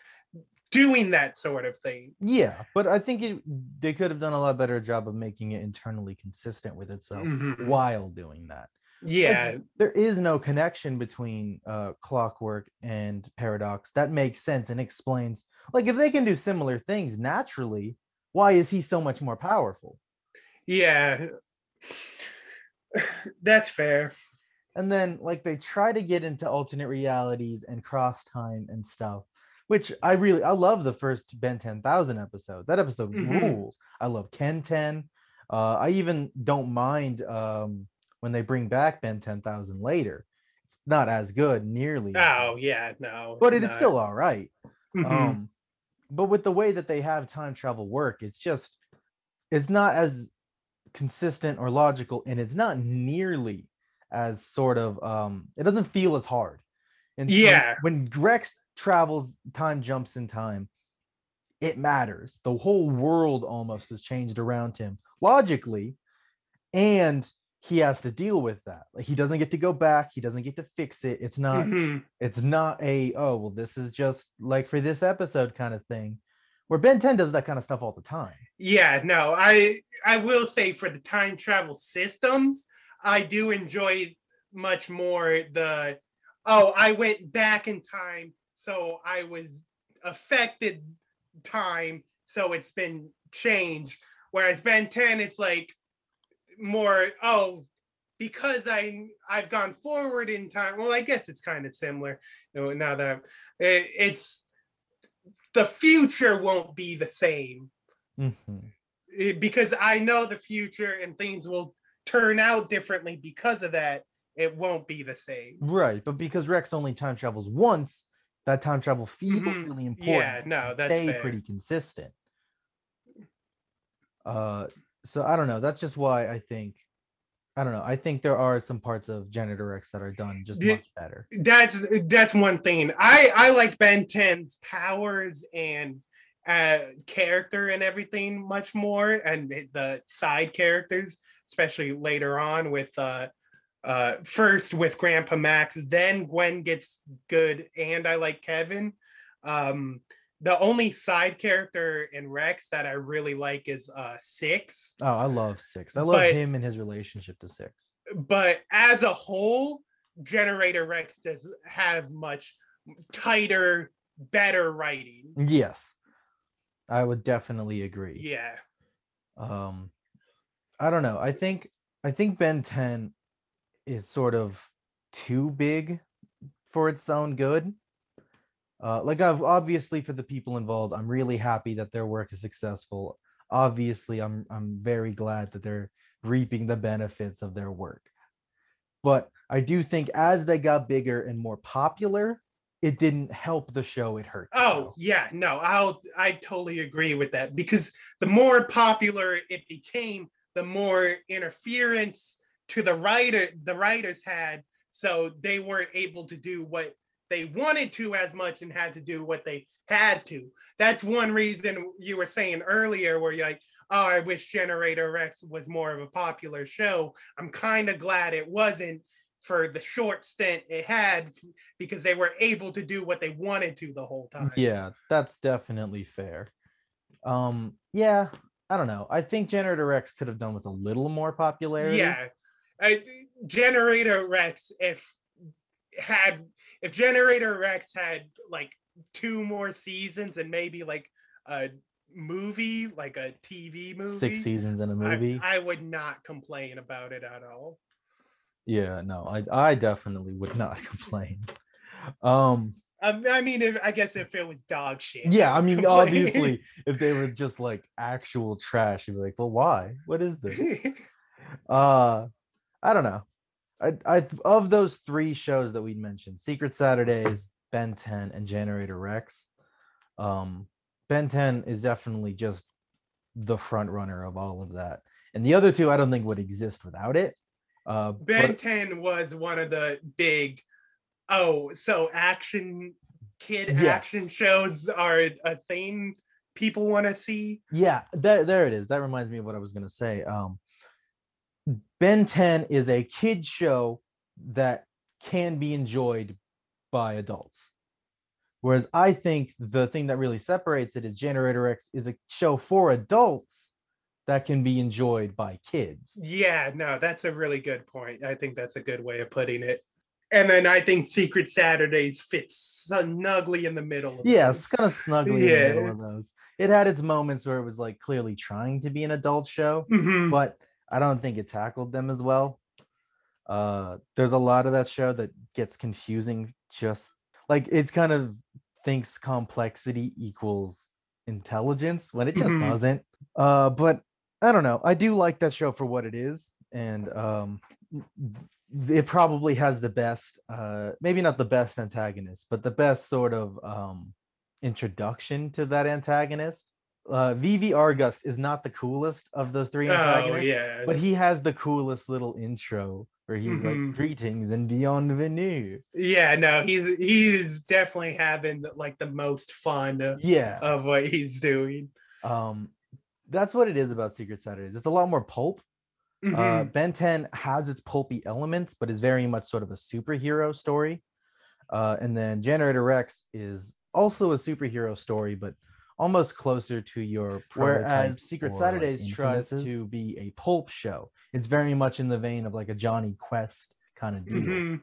doing that sort of thing. Yeah, but I think it, they could have done a lot better job of making it internally consistent with itself Mhm. while doing that. Like, Yeah, there is no connection between uh clockwork and paradox that makes sense and explains like if they can do similar things naturally why is he so much more powerful yeah. [sighs] That's fair. and then like they try to get into alternate realities and cross time and stuff which i really i love the first ben 10000 episode that episode Mhm. rules i love ken 10 uh i even don't mind um when they bring back ben 10000 later it's not as good nearly Oh yeah, no. but it's it's still all right Mhm. um but with the way that they have time travel work it's just it's not as consistent or logical and it's not nearly as sort of um it doesn't feel as hard and when- Yeah. when, rex travels time jumps in time it matters the whole world almost has changed around him logically and he has to deal with that like he doesn't get to go back he doesn't get to fix it it's not Mhm. it's not a oh well this is just like for this episode kind of thing where ben 10 does that kind of stuff all the time Yeah, no, I I will say for the time travel systems, I do enjoy much more the oh, I went back in time, so I was affected time, so it's been changed. Whereas Ben 10, it's like more, oh, because I I've gone forward in time. Well, I guess it's kind of similar. You know, now that it, it's the future won't be the same Mhm. it- because I know the future and things will turn out differently because of that. It won't be the same. right but because rex only time travels once that time travel feels Mhm. really important Yeah, no, that's stay fair. pretty consistent uh so i don't know that's just why i think i don't know i think there are some parts of generator rex that are done just much better That's that's one thing. I I like Ben 10's powers and uh character and everything much more, and the- the side characters, especially later on with uh uh first with Grandpa Max, then Gwen gets good, and I like Kevin. Um the only side character in Rex that I really like is uh Six. oh i love six i love But- him and his relationship to six but as a whole, Generator Rex does have much tighter, better writing. yes i would definitely agree Yeah. um i don't know i think i think ben 10 is sort of too big for its own good uh like i've obviously for the people involved i'm really happy that their work is successful obviously i'm i'm very glad that they're reaping the benefits of their work but i do think as they got bigger and more popular it didn't help the show it hurt Oh, yeah. No, I'll I totally agree with that because the more popular it became, the more interference to the writer the writers had, so they weren't able to do what they wanted to as much and had to do what they had to. That's one reason you were saying earlier where you're like, oh, I wish Generator Rex was more of a popular show. I'm kind of glad it wasn't for the short stint it had because they were able to do what they wanted to the whole time. Yeah, that's definitely fair. Um, yeah, I don't know. I think Generator Rex could have done with a little more popularity. Yeah. I, Generator Rex, if had if Generator Rex had like two more seasons and maybe like a movie, like a TV movie, Six seasons in a movie. I, would not complain about it at all. yeah, no, I I definitely would not [laughs] complain. Um, Um, I mean, if, I guess if it was dog shit. yeah, I mean, complain. obviously, [laughs] if they were just like actual trash, you'd be like, well, why? What is this? [laughs] uh i don't know i i of those three shows that we mentioned secret saturdays ben 10 and generator rex um ben 10 is definitely just the front runner of all of that and the other two i don't think would exist without it uh Ben but- 10 was one of the big, oh, so action, kid action shows are a thing people want to see. Yeah, there, there it is. That reminds me of what I was gonna say. Um, Ben 10 is a kid show that can be enjoyed by adults. Whereas I think the thing that really separates it is Generator Rex is a show for adults that can be enjoyed by kids. Yeah, no, that's a really good point. I think that's a good way of putting it. And then I think Secret Saturdays fits snugly in the middle. Of Yeah, those. it's kind of snuggly in the middle Yeah. of those. It had its moments where it was like clearly trying to be an adult show. Mhm. but I don't think it tackled them as well. Uh, there's a lot of that show that gets confusing. Just like it kind of thinks complexity equals intelligence when it just Mhm. doesn't. Uh, but I don't know. I do like that show for what it is, and um, it probably has the best, uh, maybe not the best antagonist, but the best sort of um, introduction to that antagonist. Uh, V.V. Argost is not the coolest of those three antagonists, yeah. but he has the coolest little intro where he's Mhm. like greetings and beyond bienvenue. yeah, no, he's he's definitely having like the most fun Yeah. of what he's doing. Um that's what it is about Secret Saturdays. It's a lot more pulp. Uh Mhm. Ben 10 has its pulpy elements, but is very much sort of a superhero story. Uh and then Generator Rex is also a superhero story, but almost closer to your whereas Secret or, like, Saturdays tries to be a pulp show. It's very much in the vein of like a Jonny Quest kind of deal. Mhm.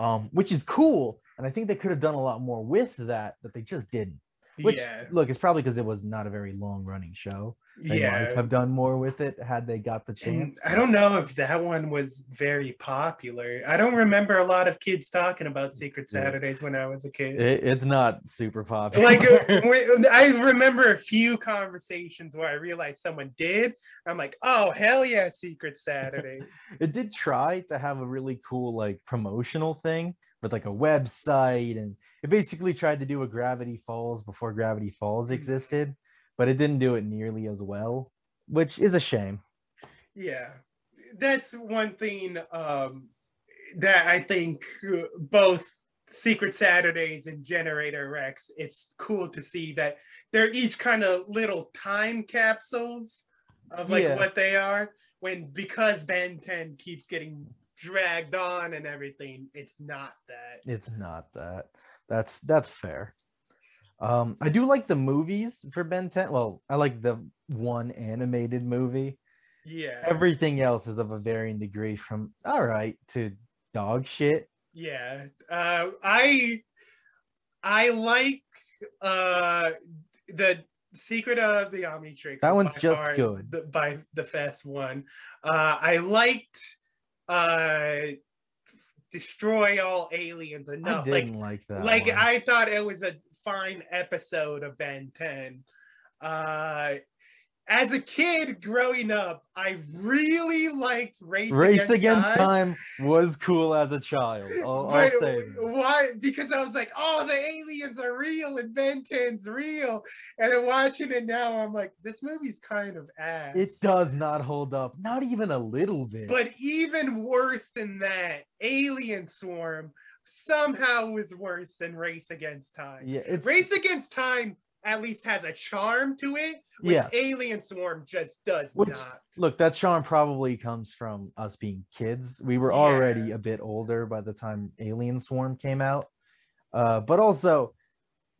um, which is cool. And I think they could have done a lot more with that, but they just didn't. Which, yeah, look, it's probably because it was not a very long running show. They yeah. might have done more with it had they got the chance. And I don't know if that one was very popular. I don't remember a lot of kids talking about Secret Saturdays when I was a kid. It, it's not super popular. like uh, [laughs] I remember a few conversations where I realized someone did. I'm like, oh hell yeah, Secret Saturday. [laughs] it did try to have a really cool like promotional thing with like a website and it basically tried to do a gravity falls before gravity falls existed but it didn't do it nearly as well which is a shame yeah, that's one thing um, that I think uh, both Secret Saturdays and Generator Rex. It's cool to see that they're each kind of little time capsules of like Yeah. what they are. When because Ben 10 keeps getting dragged on and everything, it's not that. it's not that that's that's fair um i do like the movies for ben 10 well i like the one animated movie Yeah. everything else is of a varying degree from all right to dog shit Yeah. Uh I I like uh the Secret of the Omnitrix. That one's just far good. The, by the fast one. Uh I liked uh Destroy All Aliens i enough. Like didn't like, that like one. I thought it was a fine episode of Ben 10. Uh as a kid growing up, I really liked Race, race against Time. time was cool as a child i'll, I'll say why? Because I was like, oh, the aliens are real and Ben 10's real. And then watching it now, I'm like, this movie's kind of ass. it does not hold up not even a little bit But even worse than that, Alien Swarm somehow was worse than Race Against Time. yeah Race Against Time at least has a charm to it, which Yes. Alien Swarm just does Which- not. look that charm probably comes from us being kids we were already a bit older by the time alien swarm came out uh, but also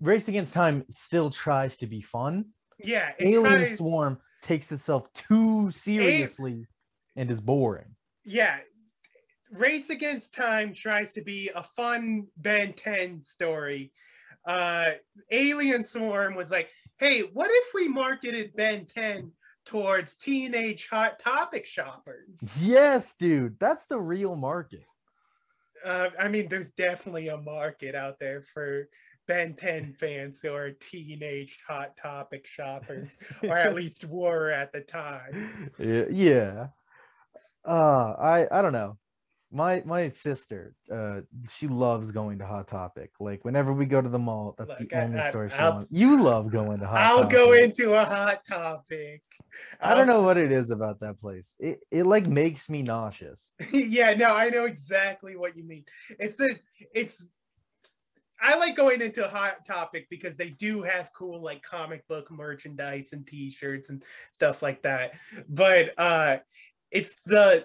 race against time still tries to be fun Yeah, alien tries- swarm takes itself too seriously and is boring yeah Race Against Time tries to be a fun Ben 10 story. Uh, Alien Swarm was like, hey, what if we marketed Ben 10 towards teenage hot topic shoppers? Yes, dude, that's the real market. Uh, I mean, there's definitely a market out there for Ben 10 fans who are teenage hot topic shoppers, or at [laughs] least were at the time. Yeah, yeah. Uh, I I don't know. My my sister, uh, she loves going to Hot Topic. Like whenever we go to the mall, that's Look, the only I- store she I'll- wants. You love going to Hot I'll Topic. go into a hot topic. I don't know what it is about that place. It it like makes me nauseous. [laughs] yeah, no, I know exactly what you mean. It's a, it's. I like going into Hot Topic because they do have cool like comic book merchandise and T-shirts and stuff like that. But uh, it's the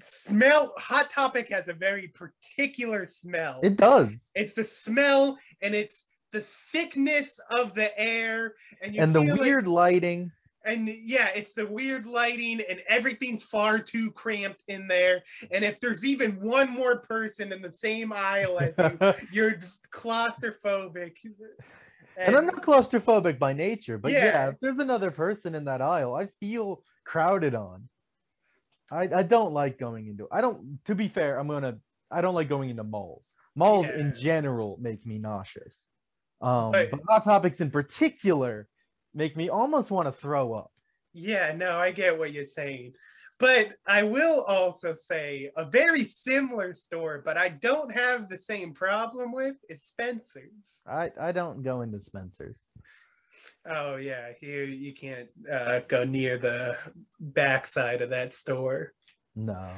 smell. Hot Topic has a very particular smell. It does. It's the smell and it's the thickness of the air and you And the feel like- weird lighting. and yeah, it's the weird lighting and everything's far too cramped in there. And if there's even one more person in the same aisle as you, [laughs] you're claustrophobic. And I'm not claustrophobic by nature, but yeah. Yeah. if there's another person in that aisle, I feel crowded on. I, I don't like going into I don't to be fair, I'm gonna I don't like going into malls. Malls in general make me nauseous. Um But- but hot topics in particular make me almost want to throw up. Yeah, no, I get what you're saying. But I will also say a very similar store, but I don't have the same problem with is Spencer's. I, I don't go into Spencer's. Oh yeah, you you can't uh, go near the backside of that store. No,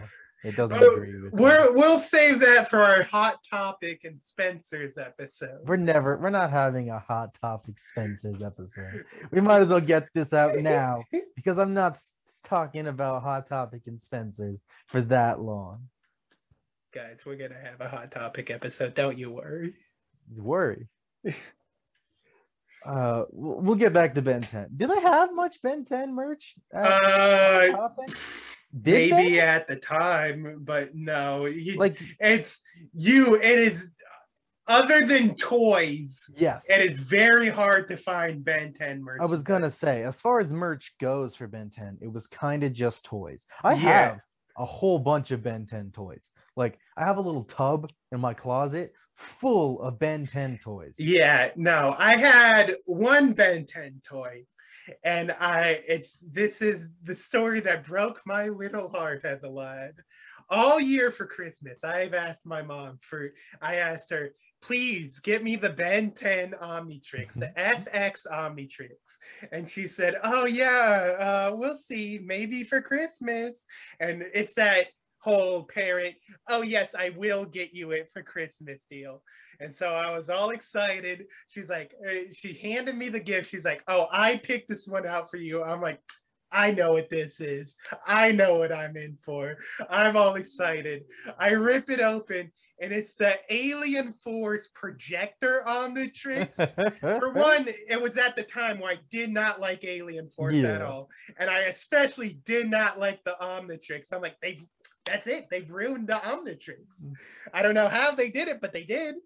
it doesn't Oh, agree with. We're we'll save that for our hot topic and Spencer's episode. We're never we're not having a hot topic Spencer's episode. We might as well get this out now [laughs] because I'm not talking about hot topic and Spencer's for that long. Guys, we're gonna have a hot topic episode. Don't you worry. Worry. [laughs] Uh, we'll get back to Ben 10. Do they have much Ben 10 merch? Uh, Did maybe at the time, but no. You, like it's you. It is other than toys. yes. It is very hard to find Ben 10 merch. I was gonna say, as far as merch goes for Ben 10, it was kind of just toys. I Yeah. have a whole bunch of Ben 10 toys. Like I have a little tub in my closet full of Ben 10 toys. Yeah, no, I had one Ben 10 toy, and I it's this is the story that broke my little heart as a lad. All year for Christmas, I've asked my mom for I asked her, please get me the Ben 10 Omnitrix, the [laughs] FX Omnitrix. And she said, Oh yeah, uh, we'll see, maybe for Christmas. And it's that whole parent, oh yes, I will get you it for Christmas deal. And so I was all excited. She's like, uh, she handed me the gift. She's like, oh, I picked this one out for you. I'm like, I know what this is. I know what I'm in for. I'm all excited. I rip it open, and it's the Alien Force projector Omnitrix. [laughs] For one, it was at the time where I did not like Alien Force at all. And I especially did not like the Omnitrix. I'm like, they've that's it. They've ruined the Omnitrix. Mm. I don't know how they did it, but they did.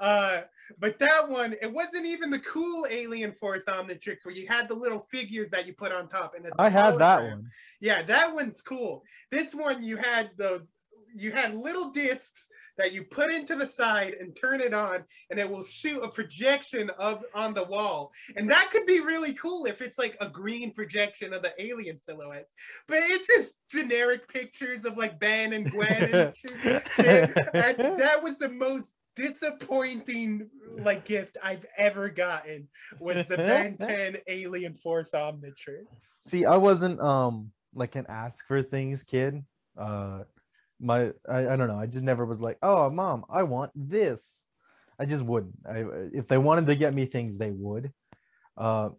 Uh, but that one, it wasn't even the cool Alien Force Omnitrix where you had the little figures that you put on top. And I had that one. Yeah, that one's cool. This one, you had those, you had little discs that you put into the side and turn it on, and it will shoot a projection of on the wall. And that could be really cool if it's like a green projection of the alien silhouettes. But it's just generic pictures of like Ben and Gwen and [laughs] shit. And that was the most disappointing like gift I've ever gotten was the Ben [laughs] 10 Alien Force Omnitrix. See, I wasn't um like an ask for things kid. Uh my I, I don't know. I just never was like, oh mom, I want this. I just wouldn't. I if they wanted to get me things, they would. Uh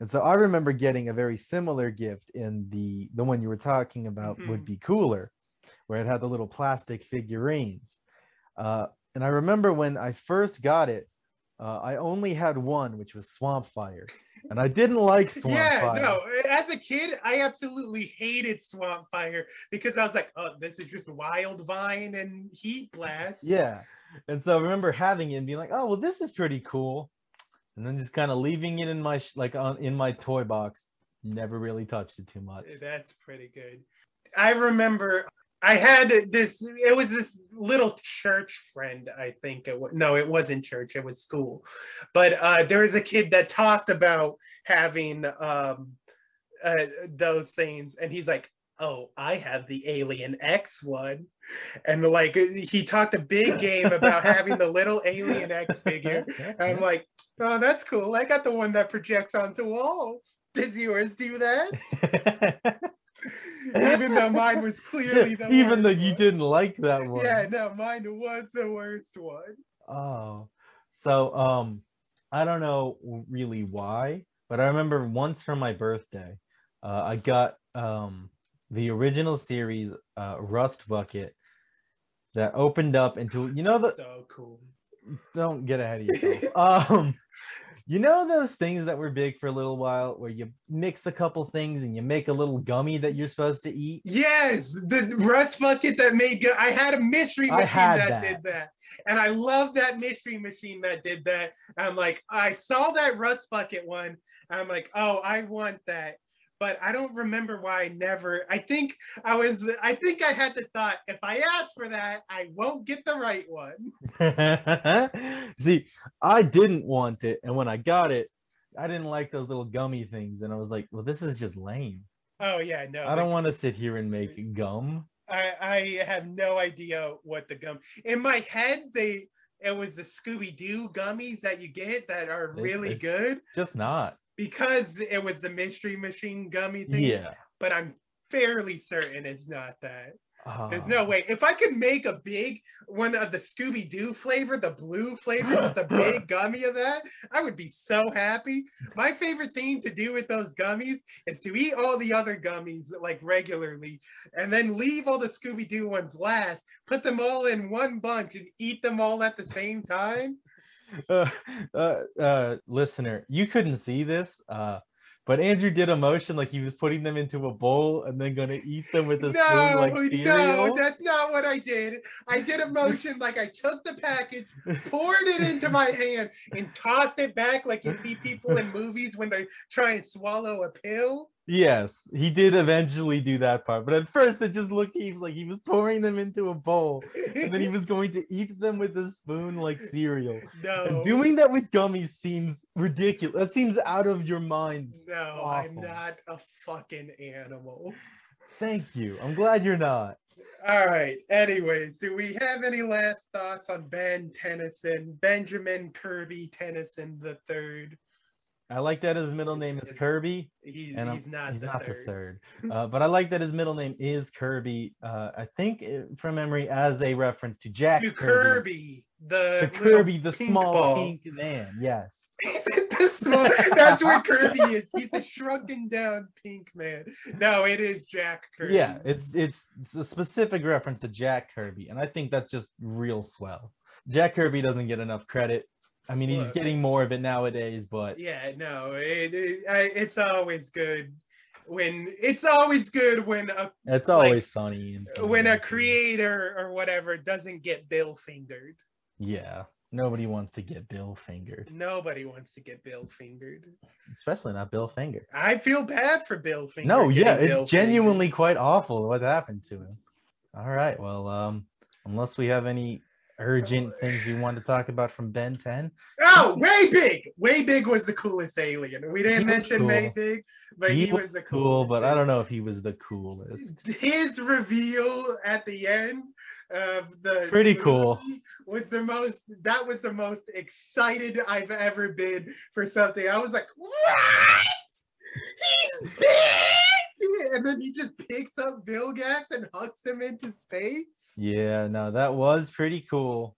and so I remember getting a very similar gift in the the one you were talking about would Mhm. be cooler, where it had the little plastic figurines. Uh and I remember when I first got it, uh, I only had one, which was Swamp Fire. And I didn't like [laughs] Swamp yeah, Fire. no. As a kid, I absolutely hated Swamp Fire because I was like, "Oh, this is just Wild Vine and Heat Blast." Yeah. And so I remember having it and being like, "Oh, well, this is pretty cool," and then just kind of leaving it in my sh- like on in my toy box. Never really touched it too much. That's pretty good. I remember I had this. It was this little church friend. I think it was. No, it wasn't church. It was school. But uh, there was a kid that talked about having um, uh, those things, and he's like, "Oh, I have the Alien X one," and like he talked a big game about having the little Alien X figure. And I'm like, "Oh, that's cool. I got the one that projects onto walls. Does yours do that?" [laughs] even though mine was clearly the [laughs] even though you one. didn't like that [laughs] one. Yeah, no, mine was the worst one. Oh, so um, I don't know really why, but I remember once for my birthday, uh, I got um the original series uh, Rust Bucket that opened up into you know the so cool. don't get ahead of yourself. [laughs] um, you know those things that were big for a little while where you mix a couple things and you make a little gummy that you're supposed to eat. Yes, the rust bucket that made go- I had a mystery machine that, that. did that. And I love that mystery machine that did that. I'm like, I saw that rust bucket one. I'm like, oh, I want that. But I don't remember why I never. I think I was. I think I had the thought if I ask for that, I won't get the right one. [laughs] See, I didn't want it, and when I got it, I didn't like those little gummy things, and I was like, "Well, this is just lame. Oh yeah, no. I don't want to sit here and make gum." I I have no idea what the gum in my head they it was the Scooby Doo gummies that you get that are really it's good Just not. Because it was the mystery machine gummy thing. Yeah. But I'm fairly certain it's not that. There's Ah. no way. If I could make a big one of the Scooby Doo flavor, the blue flavor, just a [laughs] big gummy of that, I would be so happy. My favorite thing to do with those gummies is to eat all the other gummies like regularly and then leave all the Scooby Doo ones last, put them all in one bunch and eat them all at the same time. [laughs] uh, uh, uh, listener, you couldn't see this, uh, but Andrew did a motion like he was putting them into a bowl and then going to eat them with a spoon like No, cereal. no, that's not what I did. I did a motion like I took the package, poured it into my [laughs] hand, and tossed it back like you see people in movies when they try and swallow a pill. Yes, he did eventually do that part, but at first it just looked he was like he was pouring them into a bowl and then he was going to eat them with a spoon like cereal. No, And doing that with gummies seems ridiculous. That seems out of your mind. no, I'm not a fucking animal. Thank you. I'm glad you're not. All right. Anyways, do we have any last thoughts on Ben Tennyson, Benjamin Kirby Tennyson the third? I like that his middle name is Kirby. He, and he's not, he's the, not third. the third. [laughs] Uh, but I like that his middle name is Kirby. Uh, I think uh, from memory as a reference to Jack To Kirby, Kirby, the, the Kirby, the pink small ball. pink man. Yes. [laughs] small, that's where Kirby is. [laughs] He's a shrunken down pink man. No, it is Jack Kirby. Yeah, it's it's it's a specific reference to Jack Kirby, and I think that's just real swell. Jack Kirby doesn't get enough credit. I mean, he's Look. getting more of it nowadays, but yeah. No, it, it, I, it's always good when it's always good when a it's like, always sunny. and when a creator or whatever doesn't get bill fingered. Yeah, nobody wants to get Bill fingered, Nobody wants to get bill fingered. especially not Bill Finger. I feel bad for Bill Finger. No, yeah, it's Bill genuinely quite awful what happened to him. All right, well, um, unless we have any urgent things you want to talk about from Ben 10. Oh, way big. Way big was the coolest alien. We didn't mention cool. Way Big, but he, was the cool, coolest. but I don't know if he was the coolest. his reveal at the end of the Pretty cool. was the most that was the most excited I've ever been for something. I was like, what? He's big! And then he just picks up Vilgax and hucks him into space. Yeah, no, that was pretty cool.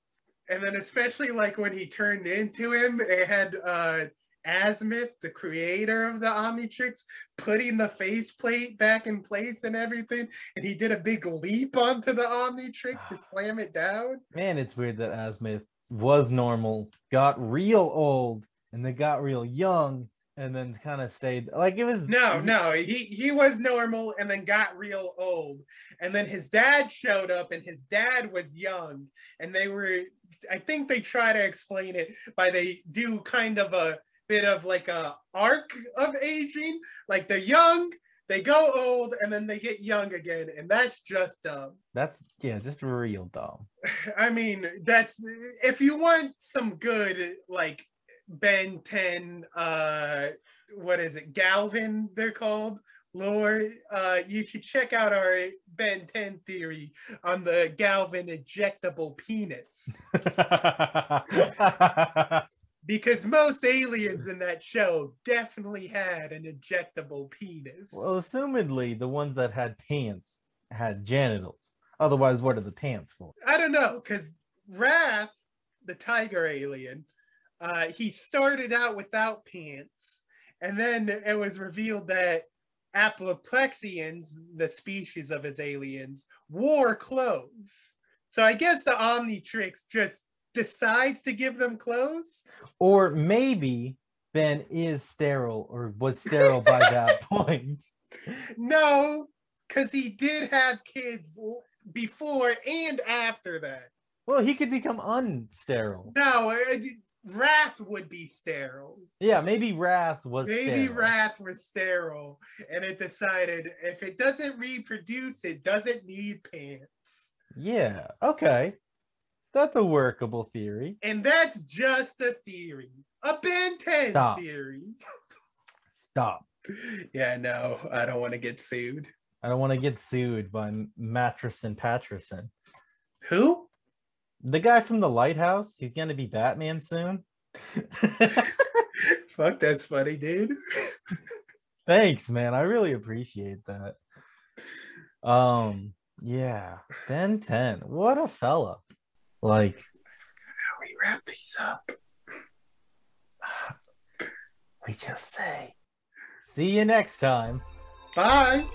And then especially like when he turned into him, it had uh Azmuth, the creator of the Omnitrix, putting the faceplate back in place and everything. And he did a big leap onto the Omnitrix to [sighs] slam it down. Man, it's weird that Azmuth was normal, got real old, and then got real young, and then kind of stayed like it was No, no, he he was normal and then got real old. And then his dad showed up and his dad was young and they were I think they try to explain it by they do kind of a bit of like a arc of aging, like they're young, they go old and then they get young again and that's just um That's yeah, just real dumb. [laughs] I mean, that's if you want some good like Ben 10 uh what is it, Galvan they're called lore, uh you should check out our Ben 10 theory on the Galvan ejectable penis. [laughs] Because most aliens in that show definitely had an ejectable penis. well, assumedly, the ones that had pants had genitals. Otherwise, what are the pants for? I don't know, because Rath, the tiger alien, uh, he started out without pants, and then it was revealed that Appoplexians, the species of his aliens, wore clothes. So I guess the Omnitrix just decides to give them clothes. Or maybe Ben is sterile or was sterile by [laughs] that point. No, because he did have kids before and after that. Well, he could become unsterile. No, uh, Rath would be sterile. Yeah, maybe Rath was Maybe sterile. Rath was sterile, and it decided if it doesn't reproduce, it doesn't need pants. Yeah, okay. That's a workable theory. And that's just a theory, a Ben 10 Stop. theory. Stop. Yeah, no, I don't want to get sued. I don't want to get sued by Mattress and Patterson. Who? The guy from the lighthouse, he's gonna be Batman soon. [laughs] Fuck, that's funny, dude. [laughs] Thanks, man. I really appreciate that. Um, yeah, Ben 10. What a fella. Like, How we wrap these up? [sighs] we just say, see you next time. Bye.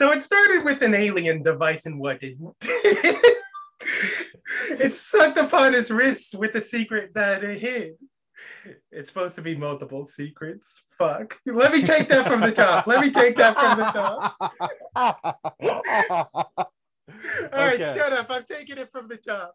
So it started with an alien device and what did [laughs] it sucked upon his wrist with a secret that it hid. It's supposed to be multiple secrets. Fuck. Let me take that from the top. Let me take that from the top. [laughs] All right, Okay. shut up. I'm taking it from the top.